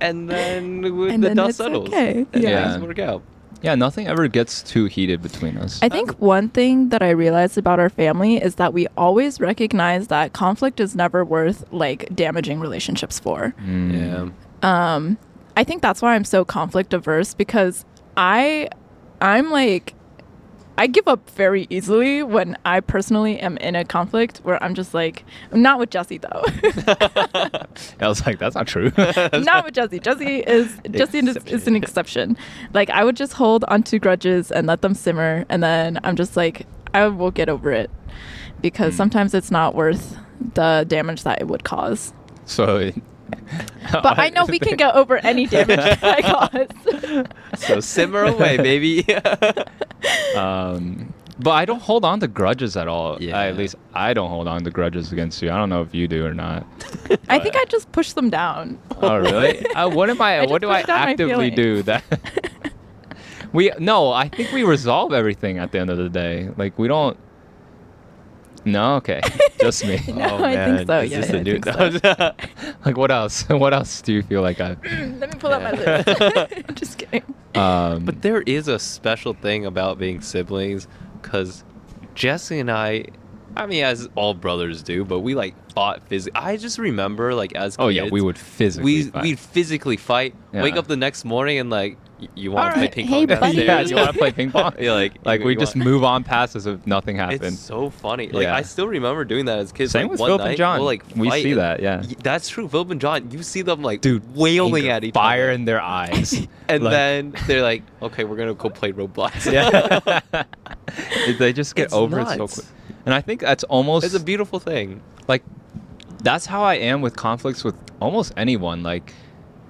and then And the then dust it's settles. okay. And Yeah. things work out. Yeah, nothing ever gets too heated between us. I think one thing that I realized about our family is that we always recognize that conflict is never worth like damaging relationships for. Mm. Yeah. Um, I think that's why I'm so conflict averse because I, I'm like, I give up very easily when I personally am in a conflict where I'm just like, not with Jesse though, I was like, that's not true. not with Jesse. Jesse is Jesse is, is an exception. Like I would just hold onto grudges and let them simmer, and then I'm just like, I will get over it because Mm. sometimes it's not worth the damage that it would cause. so, But I know we can get over any damage that I cause. So simmer away, baby. um, but I don't hold on to grudges at all. Yeah. at least I don't hold on to grudges against you. I don't know if you do or not. I think I just push them down. Oh really? uh, what am I? I what do I pushed out my actively do that? we no. I think we resolve everything at the end of the day. Like we don't. No, okay, just me. No, I think so, Is yeah, this I a new- think like what else? What else do you feel like I? Let me pull up my Yeah. list. just kidding. Um, But there is a special thing about being siblings, because Jesse and I, I mean, as all brothers do, but we like fought physically. I just remember, like, as oh yeah, we would physically. we fight. we'd physically fight. Wake up the next morning and like you want to play Alright, ping hey, pong buddy. downstairs? yeah, you want to play ping pong? Yeah, like like we just want- move on past as if nothing happened. It's so funny. Like Yeah. I still remember doing that as kids. Same like, with one Philip night, and John. We'll, like we see and- that, yeah. That's true. Philip and John, you see them like Dude, wailing anger, at each fire other. in their eyes, and Like- then they're like, okay, we're gonna go play Roblox. yeah, they just get It's over it so quick. And I think that's almost it's a beautiful thing. like that's how I am with conflicts with almost anyone. Like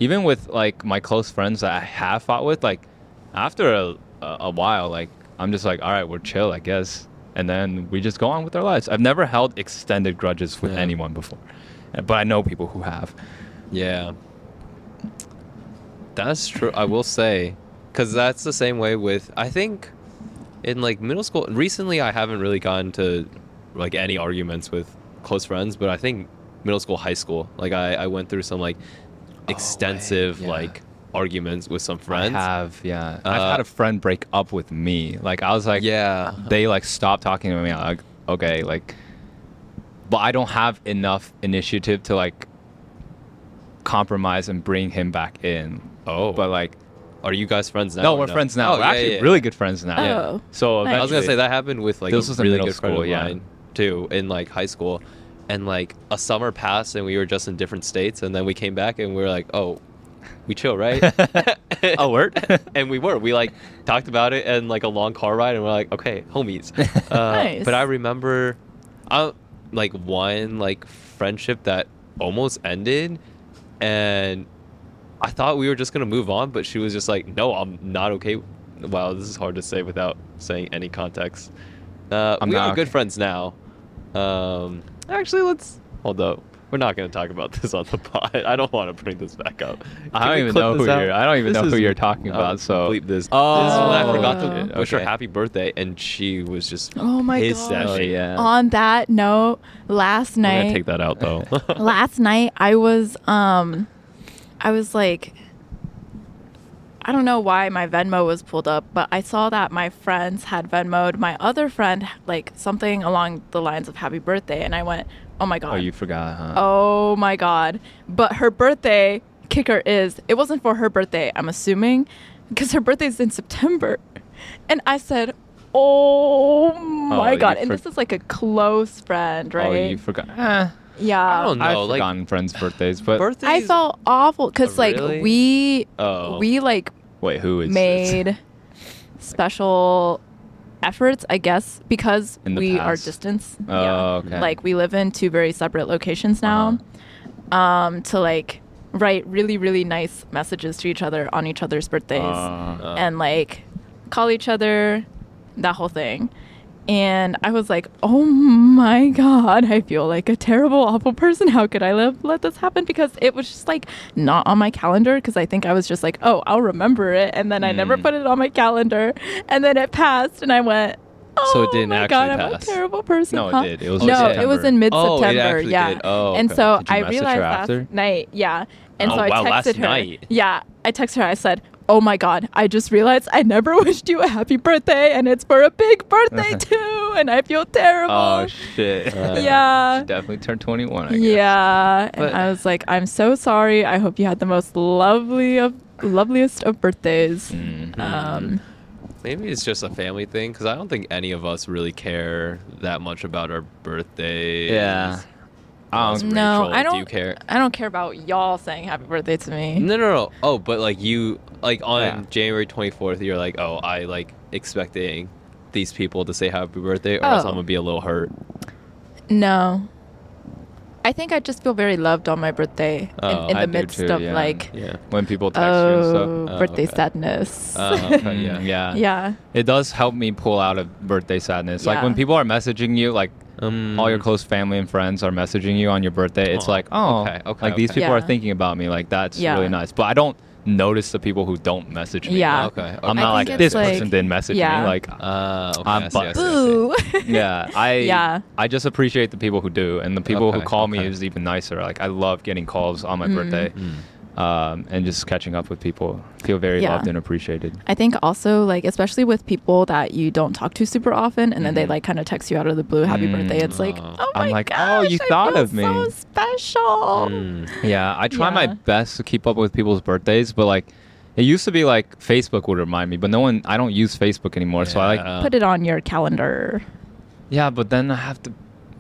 even with like my close friends that I have fought with, like after a, a, while, like I'm just like, all right, we're chill, I guess, and then we just go on with our lives. I've never held extended grudges with Yeah. anyone before, Uh, but I know people who have. Yeah. That's true. I will say, because that's the same way with. I think in like middle school. Recently, I haven't really gotten to like any arguments with close friends, but I think middle school, high school, like I, I went through some like extensive yeah. like arguments with some friends. I have, yeah. I've Uh, had a friend break up with me. Like I was like, yeah. they like stopped talking to me. I'm like, okay, like, but I don't have enough initiative to like compromise and bring him back in. Oh, But like, are you guys friends now? no, we're friends now. Oh, we're yeah, actually yeah, really yeah. good friends now. Oh, So nice. I was gonna say that happened with like This a was in really middle good friend school, of yeah. too in like high school, and like a summer passed and we were just in different states, and then we came back and we were like, oh, we chill, right? Oh, word? and we were. We like talked about it and like a long car ride, and we're like, okay, homies. Uh, Nice. But I remember, uh, like one like friendship that almost ended, and I thought we were just gonna move on, but she was just like, "No, I'm not okay." Wow, this is hard to say without saying any context. Uh, I'm we not are good friends now. Um, actually, let's hold up. We're not gonna talk about this on the pod. I don't want to bring this back up. I Can don't even clip know who out? you're. I don't even This know who is- you're talking I'll about. So bleep this. Oh, this is when I forgot to shit. wish her happy birthday, and she was just Oh my pissed gosh. Oh, yeah. On that note, last We're gonna take that out though. last night I was um I was like I don't know why my Venmo was pulled up, but I saw that my friends had Venmoed my other friend like something along the lines of happy birthday and I went, "Oh my oh, god." Oh, you forgot, huh? Oh my god. But her birthday kicker is it wasn't for her birthday, I'm assuming, because her birthday's in September. And I said, oh, "Oh my you god." And for- this is like a close friend, right? Oh, you forgot. Yeah. I don't know. I've like- forgotten friends' birthdays, but Birthdays. I felt awful because Oh, like really? we Oh. we like wait, who is this? made special efforts, I guess, because In the we are past? distance. Oh, okay. Like we live in two very separate locations now. Uh-huh. Um, to like write really really nice messages to each other on each other's birthdays Uh, Uh, and like call each other, that whole thing. And I was like, oh my God, I feel like a terrible, awful person. How could I let, let this happen? Because it was just like not on my calendar. Because I think I was just like, oh, I'll remember it. And then I never Mm. put it on my calendar. And then it passed. And I went, oh So it didn't my actually God, I'm a terrible person. No, it huh?" did. It was no, in it was in mid Oh, it September. actually yeah. Oh, And okay. so Did you I realized last night, yeah. And Oh, so I wow, texted last her. night. Yeah, I texted her. I said, "Oh my god, I just realized I never wished you a happy birthday, and it's for a big birthday too, and I feel terrible." oh shit. Uh, yeah. She definitely turned 21. I guess. Yeah, and I was like, "I'm so sorry. I hope you had the most lovely of loveliest of birthdays." Mhm. Um, Maybe it's just a family thing because I don't think any of us really care that much about our birthdays. Yeah. Unless Um, No, Rachel, I Do don't- you care? I don't care about y'all saying happy birthday to me. No, no, no. Oh, but like you, like on Yeah. January 24th, you're like, oh, I like expecting these people to say happy birthday, or else Oh. I'm gonna be a little hurt. No. I think I just feel very loved on my birthday Oh, in, in the do midst too, of yeah. like, Yeah. when people text you and oh, stuff. Oh, birthday okay. sadness. Uh, okay, Mm, yeah. yeah. yeah. It does help me pull out of birthday sadness. Like when people are messaging you, like Um, all your close family and friends are messaging you on your birthday, it's Aw, like, oh, okay, okay, like these okay. people are thinking about me. Like that's Yeah. really nice. But I don't notice the people who don't message me. Yeah. Okay. okay. I'm not like this like- person didn't message yeah. me. Like, Uh, okay, I'm I see, I bu- see, Boo. yeah, I Yeah. I just appreciate the people who do, and the people who Okay, call me is even nicer. Like I love getting calls on my Mm. birthday, Mm. Um, and just catching up with people. Feel very Yeah. loved and appreciated. I think also like especially with people that you don't talk to super often and then they Mhm. like kind of text you out of the blue happy Mm. birthday. It's like, Oh. oh I'm my like, oh, you I thought of me." So special. Mm. Yeah, I try my best to keep up with people's birthdays, but like It used to be like Facebook would remind me, but no one. I don't use Facebook anymore, so I like. Put it on your calendar. Yeah, but then I have to.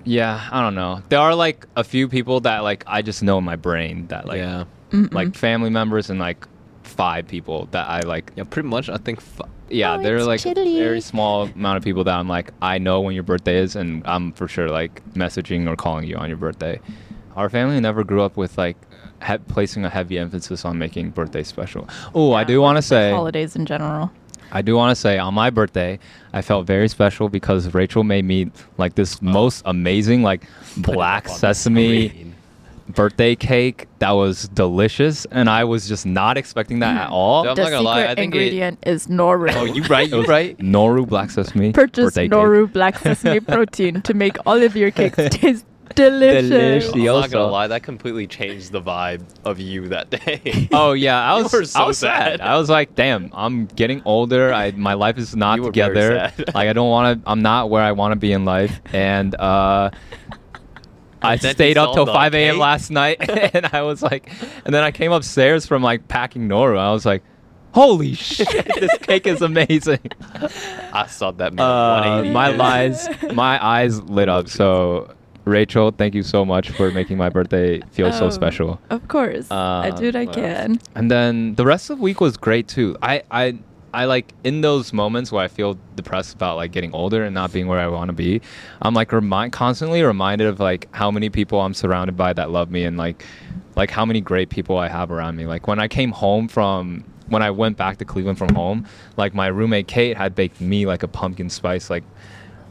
Yeah, I don't know. There are like a few people that like I just know in my brain that like yeah. Like family members and like five people that I like. Yeah, pretty much. I think. F- Yeah, Oh, they're like a chilly. very small amount of people that I'm like I know when your birthday is, and I'm for sure like messaging or calling you on your birthday. Our family never grew up with like he- placing a heavy emphasis on making birthdays special. Oh, I do want to say. holidays in general. I do want to say on my birthday, I felt very special because Rachel made me like this oh. most amazing like black Put it up on the sesame screen. Birthday cake that was delicious, and I was just not expecting that at all. I'm the not gonna lie, secret I think it- ingredient is Noru. Oh, you right. You right. Noru black sesame Purchase birthday Noru black sesame protein to make all of your cakes taste delicious. Delicious. I'm not gonna lie. That completely changed the vibe of you that day. Oh yeah, I You was were so I was sad. sad. I was like, damn, I'm getting older. I my life is not You were very together. sad. like I don't want to. I'm not where I want to be in life, and uh. I stayed up till 5 a.m. last night, and I was like, and then I came upstairs from like packing Nora. I was like, holy shit, this cake is amazing. I saw that. Man, Uh, my lies, my eyes lit up. So, Rachel, thank you so much for making my birthday feel so Oh, special. Of course. I Uh, do what I can. And then the rest of the week was great too. I, I, I like in those moments where I feel depressed about like getting older and not being where I want to be. I'm like remind constantly reminded of like how many people I'm surrounded by that love me and like, like how many great people I have around me. Like when I came home from when I went back to Cleveland from home, like my roommate Kate had baked me like a pumpkin spice like,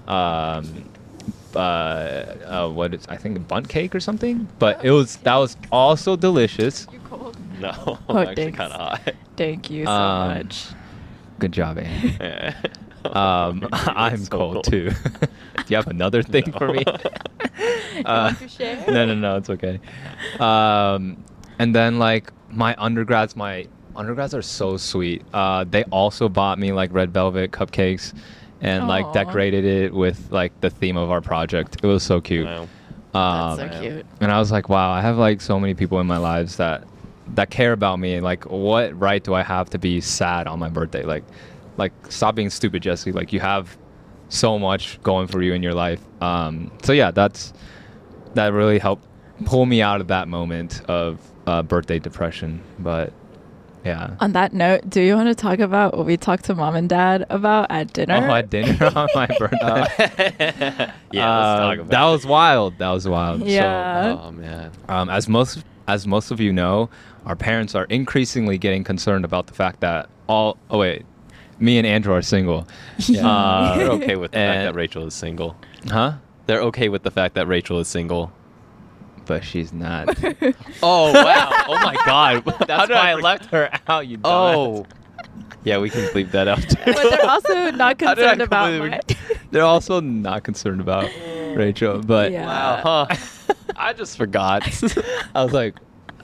um, uh, uh, what is I think a bundt cake or something. But it was that was also delicious. You cold? no, Oh, I'm actually kind of hot. Thank you so Um, much. Good job, Annie. Yeah. Um, I'm so cold, too. Do you have another thing for me? Uh, want to share? no, no, no, it's okay. Um, and then like my undergrads, my undergrads are so sweet. Uh, they also bought me like red velvet cupcakes, and like decorated it with like the theme of our project. It was so cute. Wow. Um, That's so cute. and I was like, wow, I have like so many people in my lives that that care about me. Like, what right do I have to be sad on my birthday? Like, like stop being stupid, Jesse. Like, you have so much going for you in your life. Um, so yeah, that's that really helped pull me out of that moment of uh, birthday depression. But yeah. On that note, do you want to talk about what we talked to mom and dad about at dinner? Oh, at dinner on my birthday. yeah, let's Uh, talk about that was wild. That was wild. So, Yeah. Oh man. Um, as most as most of you know, our parents are increasingly getting concerned about the fact that all. Oh wait, me and Andrew are single. Uh, They're okay with the fact that Rachel is single. Huh? They're okay with the fact that Rachel is single. But she's not. Oh wow! Oh my God! That's why I forget- left her out. You. Oh. Yeah, we can bleep that out. Too. but they're also not How did I concerned about my. They're also not concerned about Rachel, but Yeah. Wow, huh? I just forgot. I was like,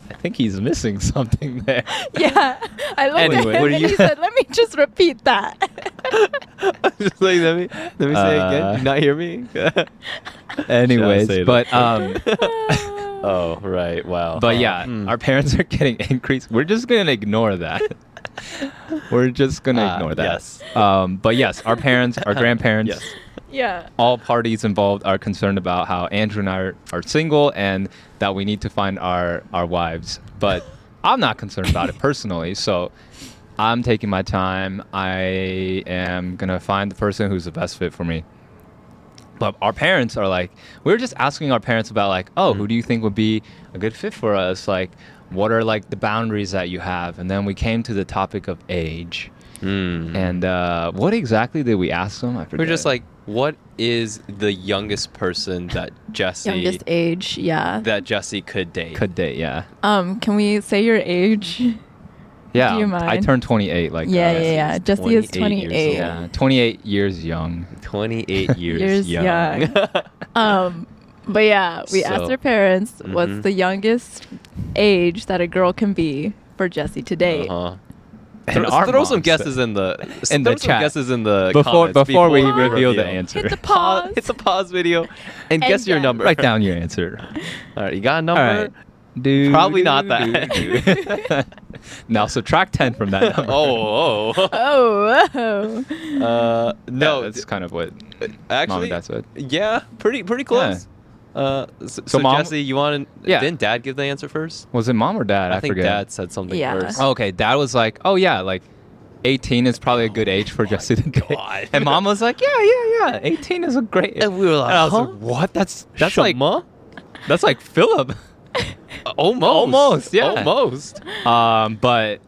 I think he's missing something there. yeah, I looked Anyway, at him and you- he said, "Let me just repeat that." just like let me let me say it again. Uh, Did not hear me? Anyways, but um. oh right, wow. But yeah, Hmm. our parents are getting increased. We're just gonna ignore that. We're just gonna Ah, ignore that. yes. Um, but yes, our parents, our grandparents, Yes. Yeah. all parties involved are concerned about how Andrew and I are, are single and that we need to find our our wives. But I'm not concerned about it personally. So I'm taking my time. I am gonna find the person who's the best fit for me. But our parents are like, we were just asking our parents about like, oh, who do you think would be a good fit for us? Like, what are like the boundaries that you have? And then we came to the topic of age. Hmm. And uh, what exactly did we ask them? I forget. we're just like, what is the youngest person that Jesse Youngest age, yeah. that Jesse could date? could date, yeah, Um, can we say your age? yeah. Do you I turned 28. Like, yeah, uh, yeah, yeah. Jesse is 28 years 28. yeah, 28 years young. 28 years, Years young. young. Um, but yeah, we asked So- our parents what's Mhm. the youngest age that a girl can be for Jesse to date. Uh-huh. And Throw, throw some guesses in the in throw the chat. guesses in the Before before we before we reveal the answer, Hit the Pause. pause. It's a pause video, and, And guess your number. write down your answer. All right, you got a number. All right. Do, Probably do, not that. do, do. now subtract 10 from that number. oh, oh. Oh, whoa. Uh, no, no, that's kind of what actually, mom and dad said. yeah, pretty pretty close. Uh, so, so, mom- Jesse, you want to? Yeah. Didn't Dad give the answer first? Was it mom or dad? I, I, think forget. Dad said something Yeah. first. Oh, okay, dad was like, "Oh yeah, like 18 is probably a good age for Jesse to date." God. And mom was like, "Yeah, yeah, yeah. 18 is a great." age." And we were like, And I was huh? like, "What? That's that's like Shama? that's like Philip." almost, Almost, yeah. almost. um, but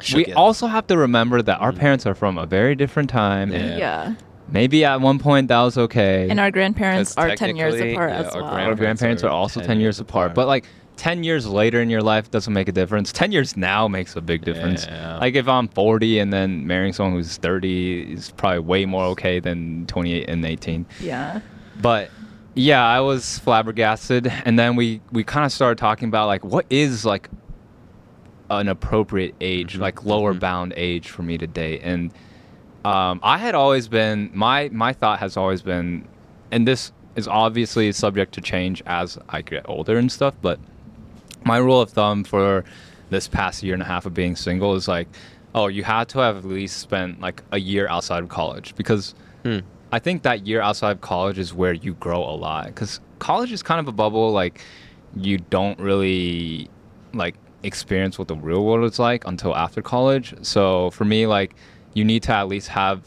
Shook we it. also have to remember that our parents are from a very different time. Yeah. and Yeah. Maybe at one point that was okay. And our grandparents are 10 years apart yeah, as our well. our grandparents grandparents are are also 10 10 years years apart. apart. But like 10 years later in your life doesn't make a difference. 10 years now makes a big difference. Yeah. Like if I'm 40 and then marrying someone who's 30 is probably way more okay than 28 and 18. Yeah. But yeah, I was flabbergasted and then we we kind of started talking about like what is like an appropriate age, Mhm. like lower Mhm. bound age for me to date. And um, I had always been my my thought has always been, and this is obviously subject to change as I get older and stuff. But my rule of thumb for this past year and a half of being single is like, oh, you had to have at least spent like a year outside of college because Hmm. I think that year outside of college is where you grow a lot because college is kind of a bubble. Like you don't really like experience what the real world is like until after college. So for me, like you need to at least have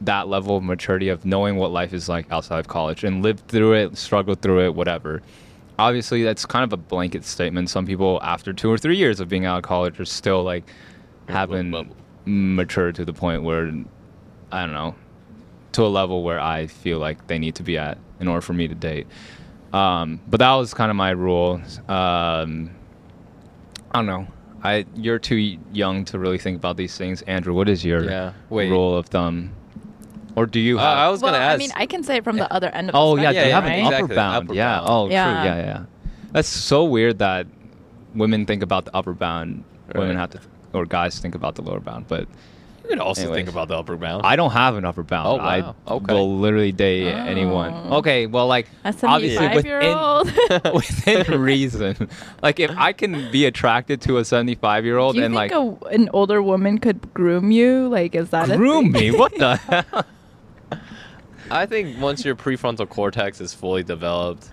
that level of maturity of knowing what life is like outside of college and live through it, struggle through it, whatever. Obviously, that's kind of a blanket statement. Some people, after two or three years of being out of college, are still like haven't matured to the point where I don't know to a level where I feel like they need to be at in order for me to date. Um, but that was kind of my rule. Um, I don't know. I you're too young to really think about these things. Andrew, what is your Yeah. Rule of thumb? Or do you Uh. I was well, gonna ask. I mean, I can say it from the other end of oh the yeah, spectrum, they have right? an upper Exactly, bound. upper yeah. bound. Oh, Yeah. true. Yeah, yeah. That's so weird that women think about the upper bound. Women have to, or guys think about the lower bound. But you could also Anyways. think about the upper bound. I don't have an upper bound. Oh, wow. I Okay. will literally date anyone. Oh. Okay, well, like A obviously 75 year old. within, within reason. Like if I can be attracted to a seventy-five-year-old and like a, an older woman could groom you? Like, is that a groom me, what the hell? I think once your prefrontal cortex is fully developed,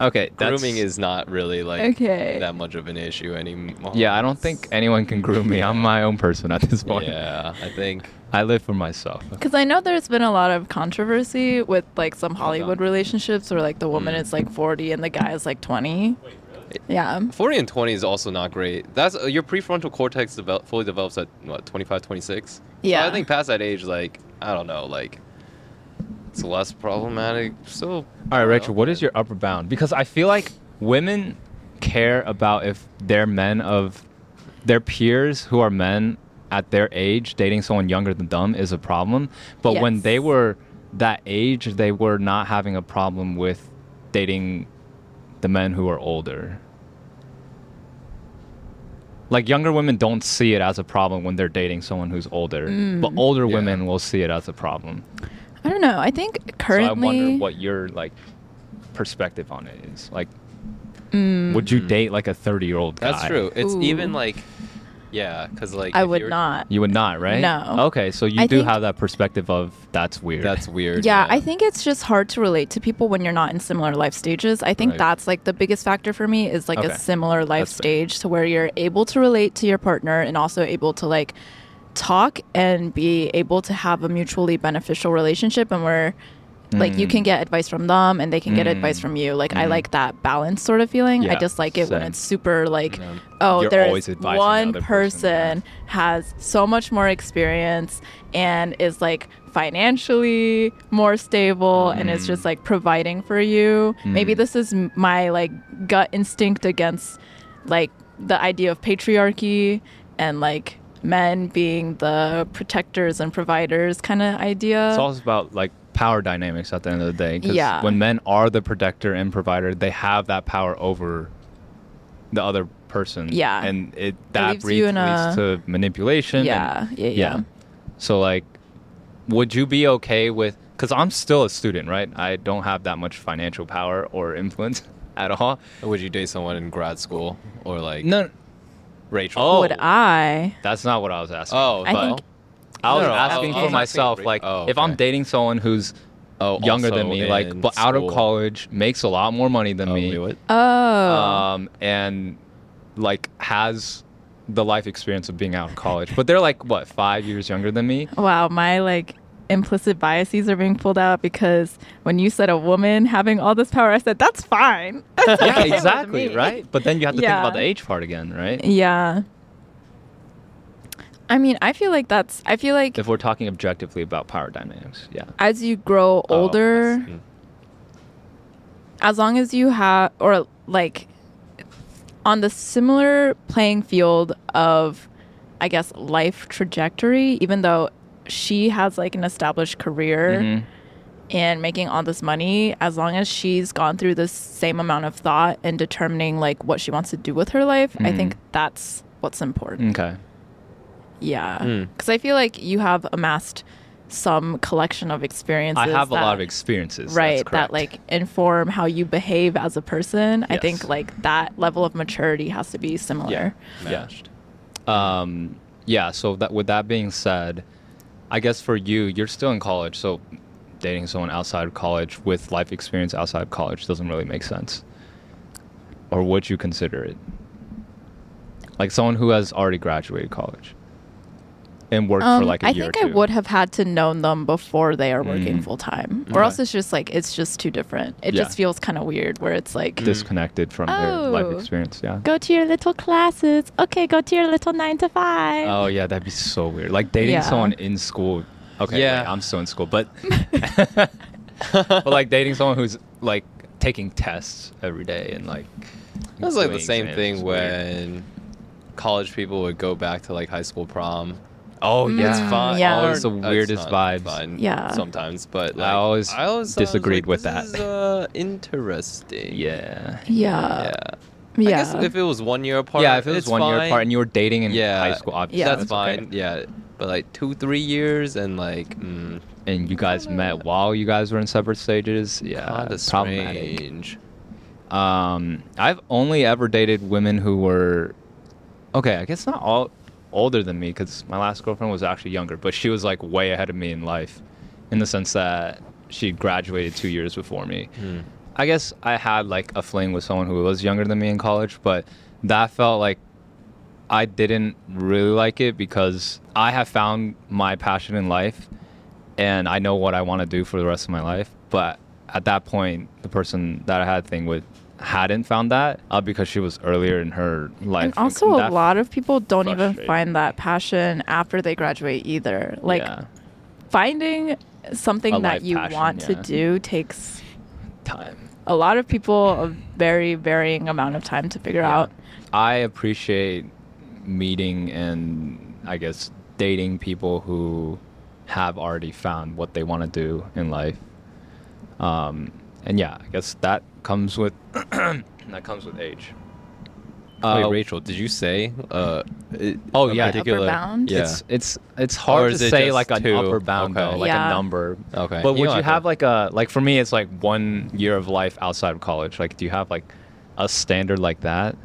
Okay, that's, grooming is not really like Okay. that much of an issue anymore. Yeah, I don't think anyone can groom me. I'm my own person at this point. Yeah, I think. I live for myself. Because I know there's been a lot of controversy with like some Hollywood relationships where like the woman Mm. is like 40 and the guy is like 20. Yeah. 40 and 20 is also not great. That's uh, your prefrontal cortex develop, fully develops at what 25, 26. Yeah. So I think past that age, like I don't know, like it's less problematic. So All right, Rachel, what is your upper bound? Because I feel like women care about if their men of their peers who are men at their age dating someone younger than them is a problem. But when they were that age, they were not having a problem with dating the men who are older. Like younger women don't see it as a problem when they're dating someone who's older, but Mm. older Yeah. women will see it as a problem. I don't know. I think currently. So I wonder what your like perspective on it is. Like, Mm, would you date like a thirty-year-old guy? that's true. It's even like, yeah, because like I would not. You would not, right? No. Okay, so you I do have that perspective of that's weird. That's weird. Yeah, I think it's just hard to relate to people when you're not in similar life stages. I think Right. that's like the biggest factor for me is like Okay. a similar life That's fair. stage to where you're able to relate to your partner and also able to like talk and be able to have a mutually beneficial relationship and where like you can Mm. get advice from them and they can get advice Mm. from you. Like I Mm. like that balance sort of feeling. I just like it when it's super like Yeah. oh You're there's always advising the one other person, yeah. has so much more experience and is like financially more stable and is Mm. just like providing for you. Maybe Mm. this is my like gut instinct against like the idea of patriarchy and like men being the protectors and providers kind of idea. It's also about like power dynamics at the end of the day. 'cause Yeah. When men are the protector and provider, they have that power over the other person. Yeah. And it that leaves breeds, you leads a- to manipulation. and- yeah, yeah, yeah. So like, would you be okay with? Because I'm still a student, right? I don't have that much financial power or influence. at all. Would you date someone in grad school or like No, Rachel? Oh. Would I? that's not what I was asking. Oh, I think- I was No, no, asking I was for myself, like oh, if I'm dating someone who's oh, younger than me, like in but out of college, makes a lot more money than Oh, me, what? Oh. um, and like has the life experience of being out of college. But they're like what five years younger than me. wow, my like implicit biases are being pulled out because when you said a woman having all this power, I said that's fine. That's yeah, okay exactly, right? But then you have to think about the age part again, right? Yeah. I mean, I feel like that's. I feel like If we're talking objectively about power dynamics, yeah. as you grow Oh, older, mm. as long as you have or like on the similar playing field of i guess life trajectory even though she has like an established career Mhm. and making all this money as long as she's gone through the same amount of thought in determining like what she wants to do with her life i Mhm. think that's what's important Okay. yeah Mm. because i feel like you have amassed some collection of experiences I have a lot of experiences. that's right that like inform how you behave as a person i think like that level of maturity has to be similar Yeah. matched. Um, yeah. So that with that being said, I guess for you, you're still in college, so dating someone outside of college with life experience outside of college doesn't really make sense. Or would you consider it? Like someone who has already graduated college and worked for Um, like a I year I think or I would have had to known them before they are working Mm. full time, Okay. or else it's just like it's just too different. It Yeah. just feels kind of weird where it's like disconnected from their life Oh. experience. Yeah. go to your little classes. Okay, go to your little nine to five. Oh yeah, that'd be so weird. Like dating Yeah. someone in school. Okay, Yeah. yeah, I'm still in school, but but like dating someone who's like taking tests every day and like That's like the same thing is weird. when college people would go back to like high school prom. Oh Mm, yeah, It's fine. yeah. always the Or- it's weirdest not vibes. fine Yeah. Sometimes, but I always I always thought it disagreed like, with this that. Is, uh, interesting. Yeah. yeah, Yeah. yeah. I guess if it was one year apart, yeah, if it was it's one year apart and you were dating in yeah, high school, obviously Yeah. that's, that's okay. fine. Yeah, but like two, three years and like, mm, And you guys met while you guys were in separate stages. Yeah, kinda it's problematic. strange. Um, I've only ever dated women who were, okay, I guess not all older than me because my last girlfriend was actually younger, but she was like way ahead of me in life, in the sense that she graduated two years before me. Hmm. I guess I had like a fling with someone who was younger than me in college, but that felt like I didn't really like it because I have found my passion in life and I know what I want to do for the rest of my life. But at that point, the person that I had a thing with hadn't found that uh, because she was earlier in her life. and also a lot of people don't even find that passion after they graduate either. Like yeah, finding something A that you passion, want to do takes time. a lot of people a very varying amount of time to figure Yeah. out. I appreciate meeting and I guess dating people who have already found what they want to do in life. Um, and yeah, I guess that comes with that comes with age. Wait, Uh, Rachel, did you say? Uh, it- Oh, a yeah. particular Upper bound? Yeah. It's it's it's hard to it say like an two? upper bound Okay. though, like Yeah. a number. Okay. But You would don't you have to- like a like for me it's like one year of life outside of college. Like do you have like a standard like that?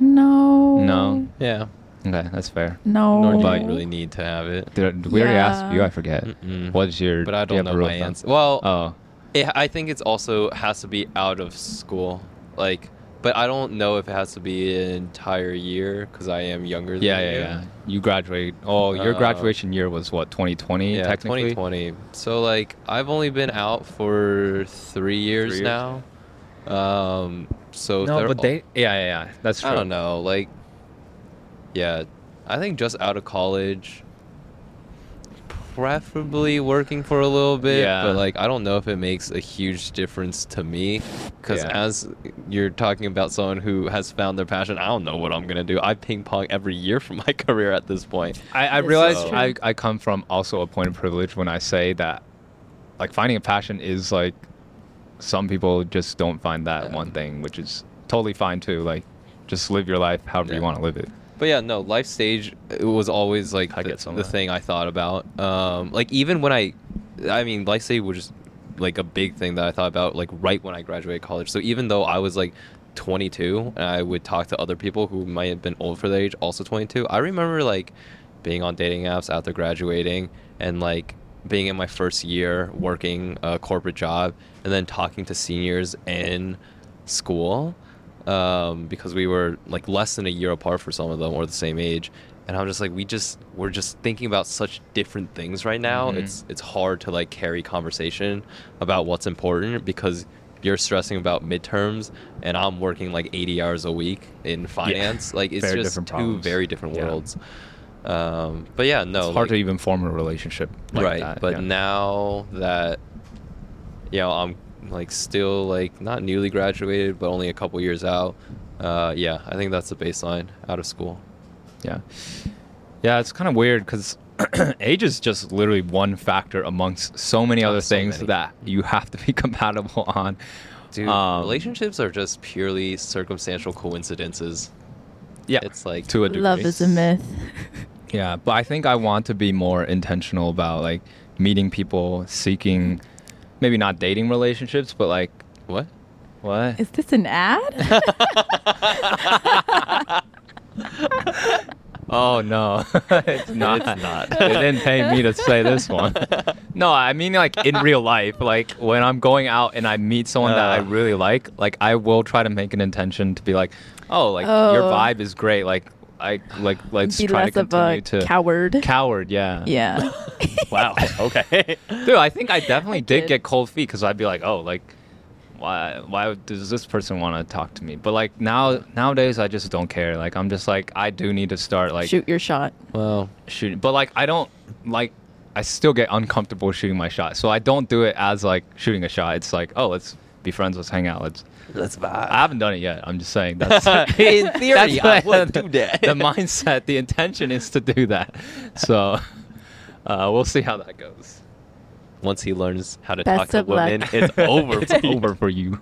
No. No. yeah. Okay, that's fair. No. Nor do you really need to have it. Did, did we already asked you? I forget. Mm-mm. What's your? But I do you don't have a know my answer. Well, Oh, it, I think it's also has to be out of school, like. But I don't know if it has to be an entire year because I am younger. Than yeah, yeah, you. yeah. You graduate. Oh, your Uh, graduation year was what? 2020. Yeah, technically. 2020. So like I've only been out for three years, Three years. now. Um, so No, but they. Yeah, yeah, yeah. That's true. I don't know. Like, yeah, I think just out of college, preferably working for a little bit. Yeah. But like, I don't know if it makes a huge difference to me. Because Yeah. as you're talking about someone who has found their passion, I don't know what I'm gonna do. I ping pong every year for my career at this point. I, I realize is true. I, I come from also a point of privilege when I say that, like finding a passion is like, some people just don't find that Yeah. one thing, which is totally fine too. Like, just live your life however you want to live it. But yeah, no, life stage it was always like I the, the thing I thought about. Um, like even when I, I mean, life stage was just like a big thing that I thought about like right when I graduated college. So even though I was like 22 and I would talk to other people who might have been old for their age, also 22, I remember like being on dating apps after graduating and like being in my first year working a corporate job and then talking to seniors in school um, because we were like less than a year apart for some of them or the same age and i'm just like we just we're just thinking about such different things right now Mhm. it's it's hard to like carry conversation about what's important because you're stressing about midterms and i'm working like 80 hours a week in finance like it's Very just two problems. very different Yeah. worlds um, but yeah no it's hard like- to even form a relationship. Like right that, but yeah. now that you know i'm like still like not newly graduated but only a couple years out uh, yeah i think that's the baseline out of school Yeah. Yeah, it's kind of weird because age is just literally one factor amongst so many Oh, other so things many. that you have to be compatible on. dude Um, relationships are just purely circumstantial coincidences Yeah. it's like to a degree. Love is a myth. Yeah, but I think I want to be more intentional about like meeting people, seeking maybe not dating relationships, but like what what? Is this an ad? Oh no, it's not. It's not. they didn't pay me to say this one. No, I mean like in real life, like when I'm going out and I meet someone that I Uh. really like, like I will try to make an intention to be like, oh, like your Oh. vibe is great. Like I like let's Be try less to of continue a to coward. Coward, yeah. yeah. wow okay Dude, I think I definitely I did did. get cold feet because I'd be like, oh, like, why, why does this person want to talk to me? But like now, nowadays, I just don't care. Like, I'm just like, I do need to start like Shoot your shot. well shooting, but like, I don't like, I still get uncomfortable shooting my shot, so I don't do it as like shooting a shot. It's like, oh, let's be friends, let's hang out, let's. let's vibe I haven't done it yet. I'm just saying that's In theory, I that's would the- do that. The mindset, the intention is to do that. So, uh, we'll see how that goes. once he learns how to Best talk to of luck. women it's over it's for you. over for you.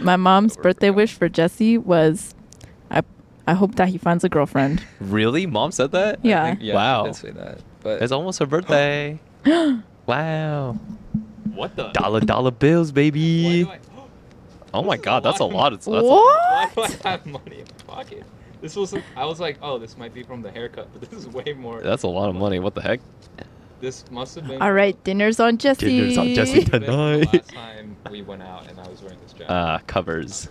My mom's Over birthday you. wish for Jesse was, I, I hope that he finds a girlfriend. really mom said that Yeah. Think- yeah, Wow. she did say that. But it's almost her birthday wow what the dollar dollar bills baby Why do I- oh my This is god that's a lot it's, that's a- Why do I have money in my pocket? This was. I was like, oh, this might be from the haircut, but this is way more. that's a lot of money what the heck This must have been. All right, dinner's on Jesse. Dinner's on Jesse must have tonight. The last time we went out and I was wearing this jacket. uh covers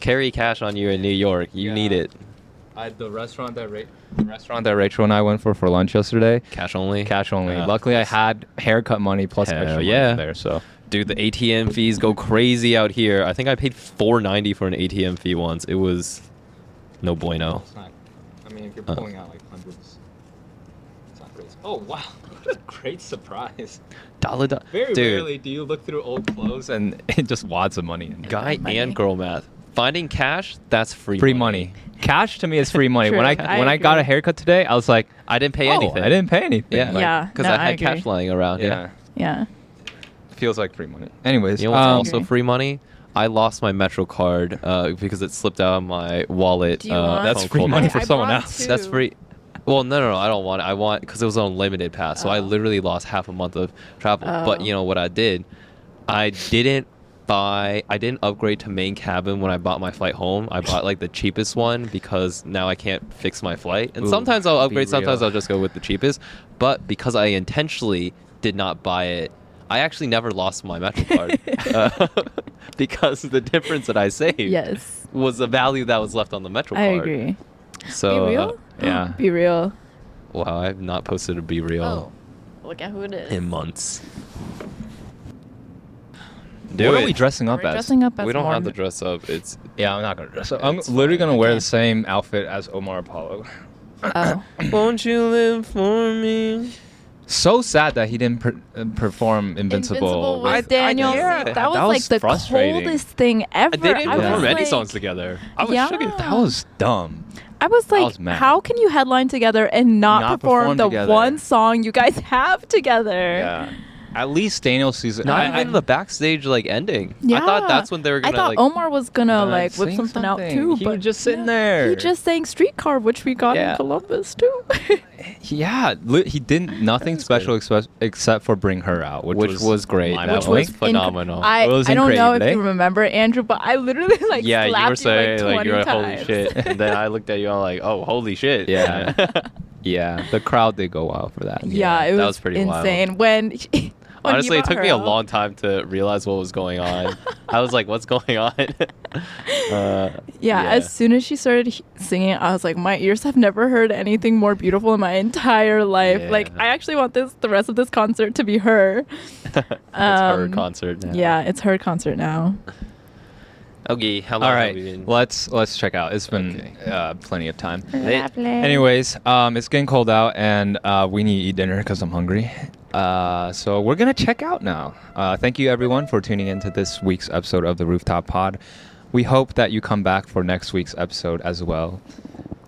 carry cash on you in new york you Yeah. need it I, the restaurant that Ra- the restaurant that Rachel and I went for for lunch yesterday, cash only cash only. Uh, Luckily, I had haircut money plus Hell extra money yeah. there. So dude the atm fees go crazy out here i think i paid 490 for an atm fee once it was no bueno It's not. I mean, if you're Uh. pulling out like hundreds, it's not crazy. Oh wow, what a great surprise! dollar do- Very dude rarely do you look through old clothes and it just wads of money. In guy Money. and girl math finding cash that's free free money. Cash to me is free money. when I, I when I got a haircut today, I was like, i didn't pay oh, anything I didn't pay anything. yeah Like, Yeah. because no, i I had cash lying around yeah, yeah. Yeah. Feels like free money. Anyways, you know what's um, also Okay. free money i lost my metro card uh, because it slipped out of my wallet Do you uh, want- That's free money for I someone brought else. two. That's free. Well, no, no, no. I don't want it. I want because it was on limited pass, so I Oh. literally lost half a month of travel. But Oh. you know what I did? I didn't buy. I didn't upgrade to main cabin when I bought my flight home. I bought like the cheapest one because now I can't fix my flight. And Ooh, sometimes I'll upgrade. Sometimes. I'll just go with the cheapest. But because I intentionally did not buy it. I actually never lost my Metro card uh, because the difference that I saved Yes. was the value that was left on the Metro I card. agree. So Be uh, yeah. Be real. wow, I've not posted a BeReal Oh. Look at who it is. in months. what are we dressing up we as? dressing up as we don't have to dress up. It's Yeah, I'm not gonna dress up. I'm It's literally fine. gonna wear Okay. the same outfit as Omar Apollo. Oh. won't you live for me? So sad that he didn't per- uh, perform Invincible. Invincible with I- I- Daniel. yeah, that, that was, was like the frustrating. coldest thing ever. They didn't I was perform any like- songs together. I was Yeah. shook. That was dumb. I was like, was how can you headline together and not, Not perform, perform the together. one song you guys have together? Yeah. At least Daniel sees it. Not I- even I- the backstage like ending. Yeah. I thought that's when they were gonna I thought like. Omar was gonna Uh, like whip sing something, out too, He but was just sitting no, there. He just sang "Streetcar," which we got Yeah. in Columbus too. Yeah, li- he didn't nothing special good. expe- except for bring her out, which, Which was great. That which was was phenomenal. inc- I, It was I don't know incredible, if you eh? remember Andrew, but I literally like yeah, you were saying like, like, you're like, holy shit, and then I looked at you, I'm like, oh, holy shit. Yeah. yeah, the crowd did go wild for that. yeah, it that was, was pretty insane. When, when he Honestly, it took her me a long time to realize what was going on. I was like, what's going on? uh, Yeah, as soon as she started he- singing, I was like, my ears have never heard anything more beautiful in my entire life. Like, I actually want this the rest of this concert to be her. it's her Um, concert now. Yeah, it's her concert now. Okay, how long All have we been? let's let's check out. It's been Okay. uh, plenty of time. Lovely. Anyways, um, it's getting cold out, and uh, we need to eat dinner because I'm hungry. Uh, so we're gonna check out now. Uh, thank you everyone for tuning into this week's episode of the Rooftop Pod. We hope that you come back for next week's episode as well.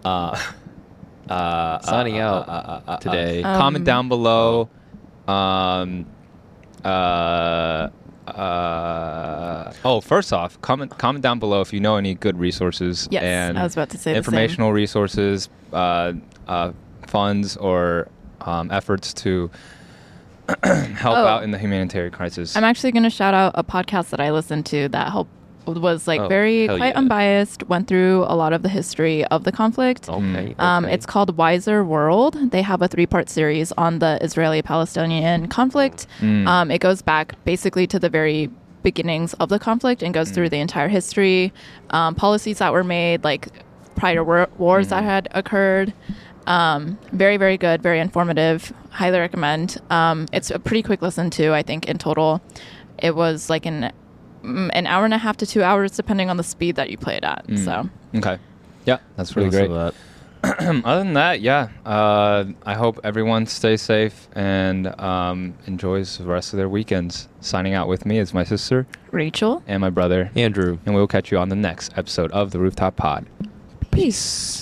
Uh, uh, Signing uh, out uh, uh, uh, uh, today. comment Um, down below. Um, uh, uh, oh, first off, comment comment down below if you know any good resources Yes, and I was about to say informational resources, uh, uh, funds, or um, efforts to help Oh. out in the humanitarian crisis. I'm actually going to shout out a podcast that I listened to that helped was like Oh, very quite yeah. unbiased, went through a lot of the history of the conflict. Okay. Um, okay. It's called Wiser World. They have a three part series on the Israeli Palestinian conflict. Mm. Um, it goes back basically to the very beginnings of the conflict and goes through the entire history, um, policies that were made, like prior war- wars that had occurred. Um, very, very good, very informative. Highly recommend. Um, it's a pretty quick listen, too, I think, in total. It was like an, mm, an hour and a half to two hours, depending on the speed that you play it at. Mm. So. Okay. Yeah, that's really great. that. Other than that, yeah, uh, I hope everyone stays safe and um, enjoys the rest of their weekends. Signing out with me is my sister Rachel. and my brother, Andrew. and we'll catch you on the next episode of the Rooftop Pod. Peace.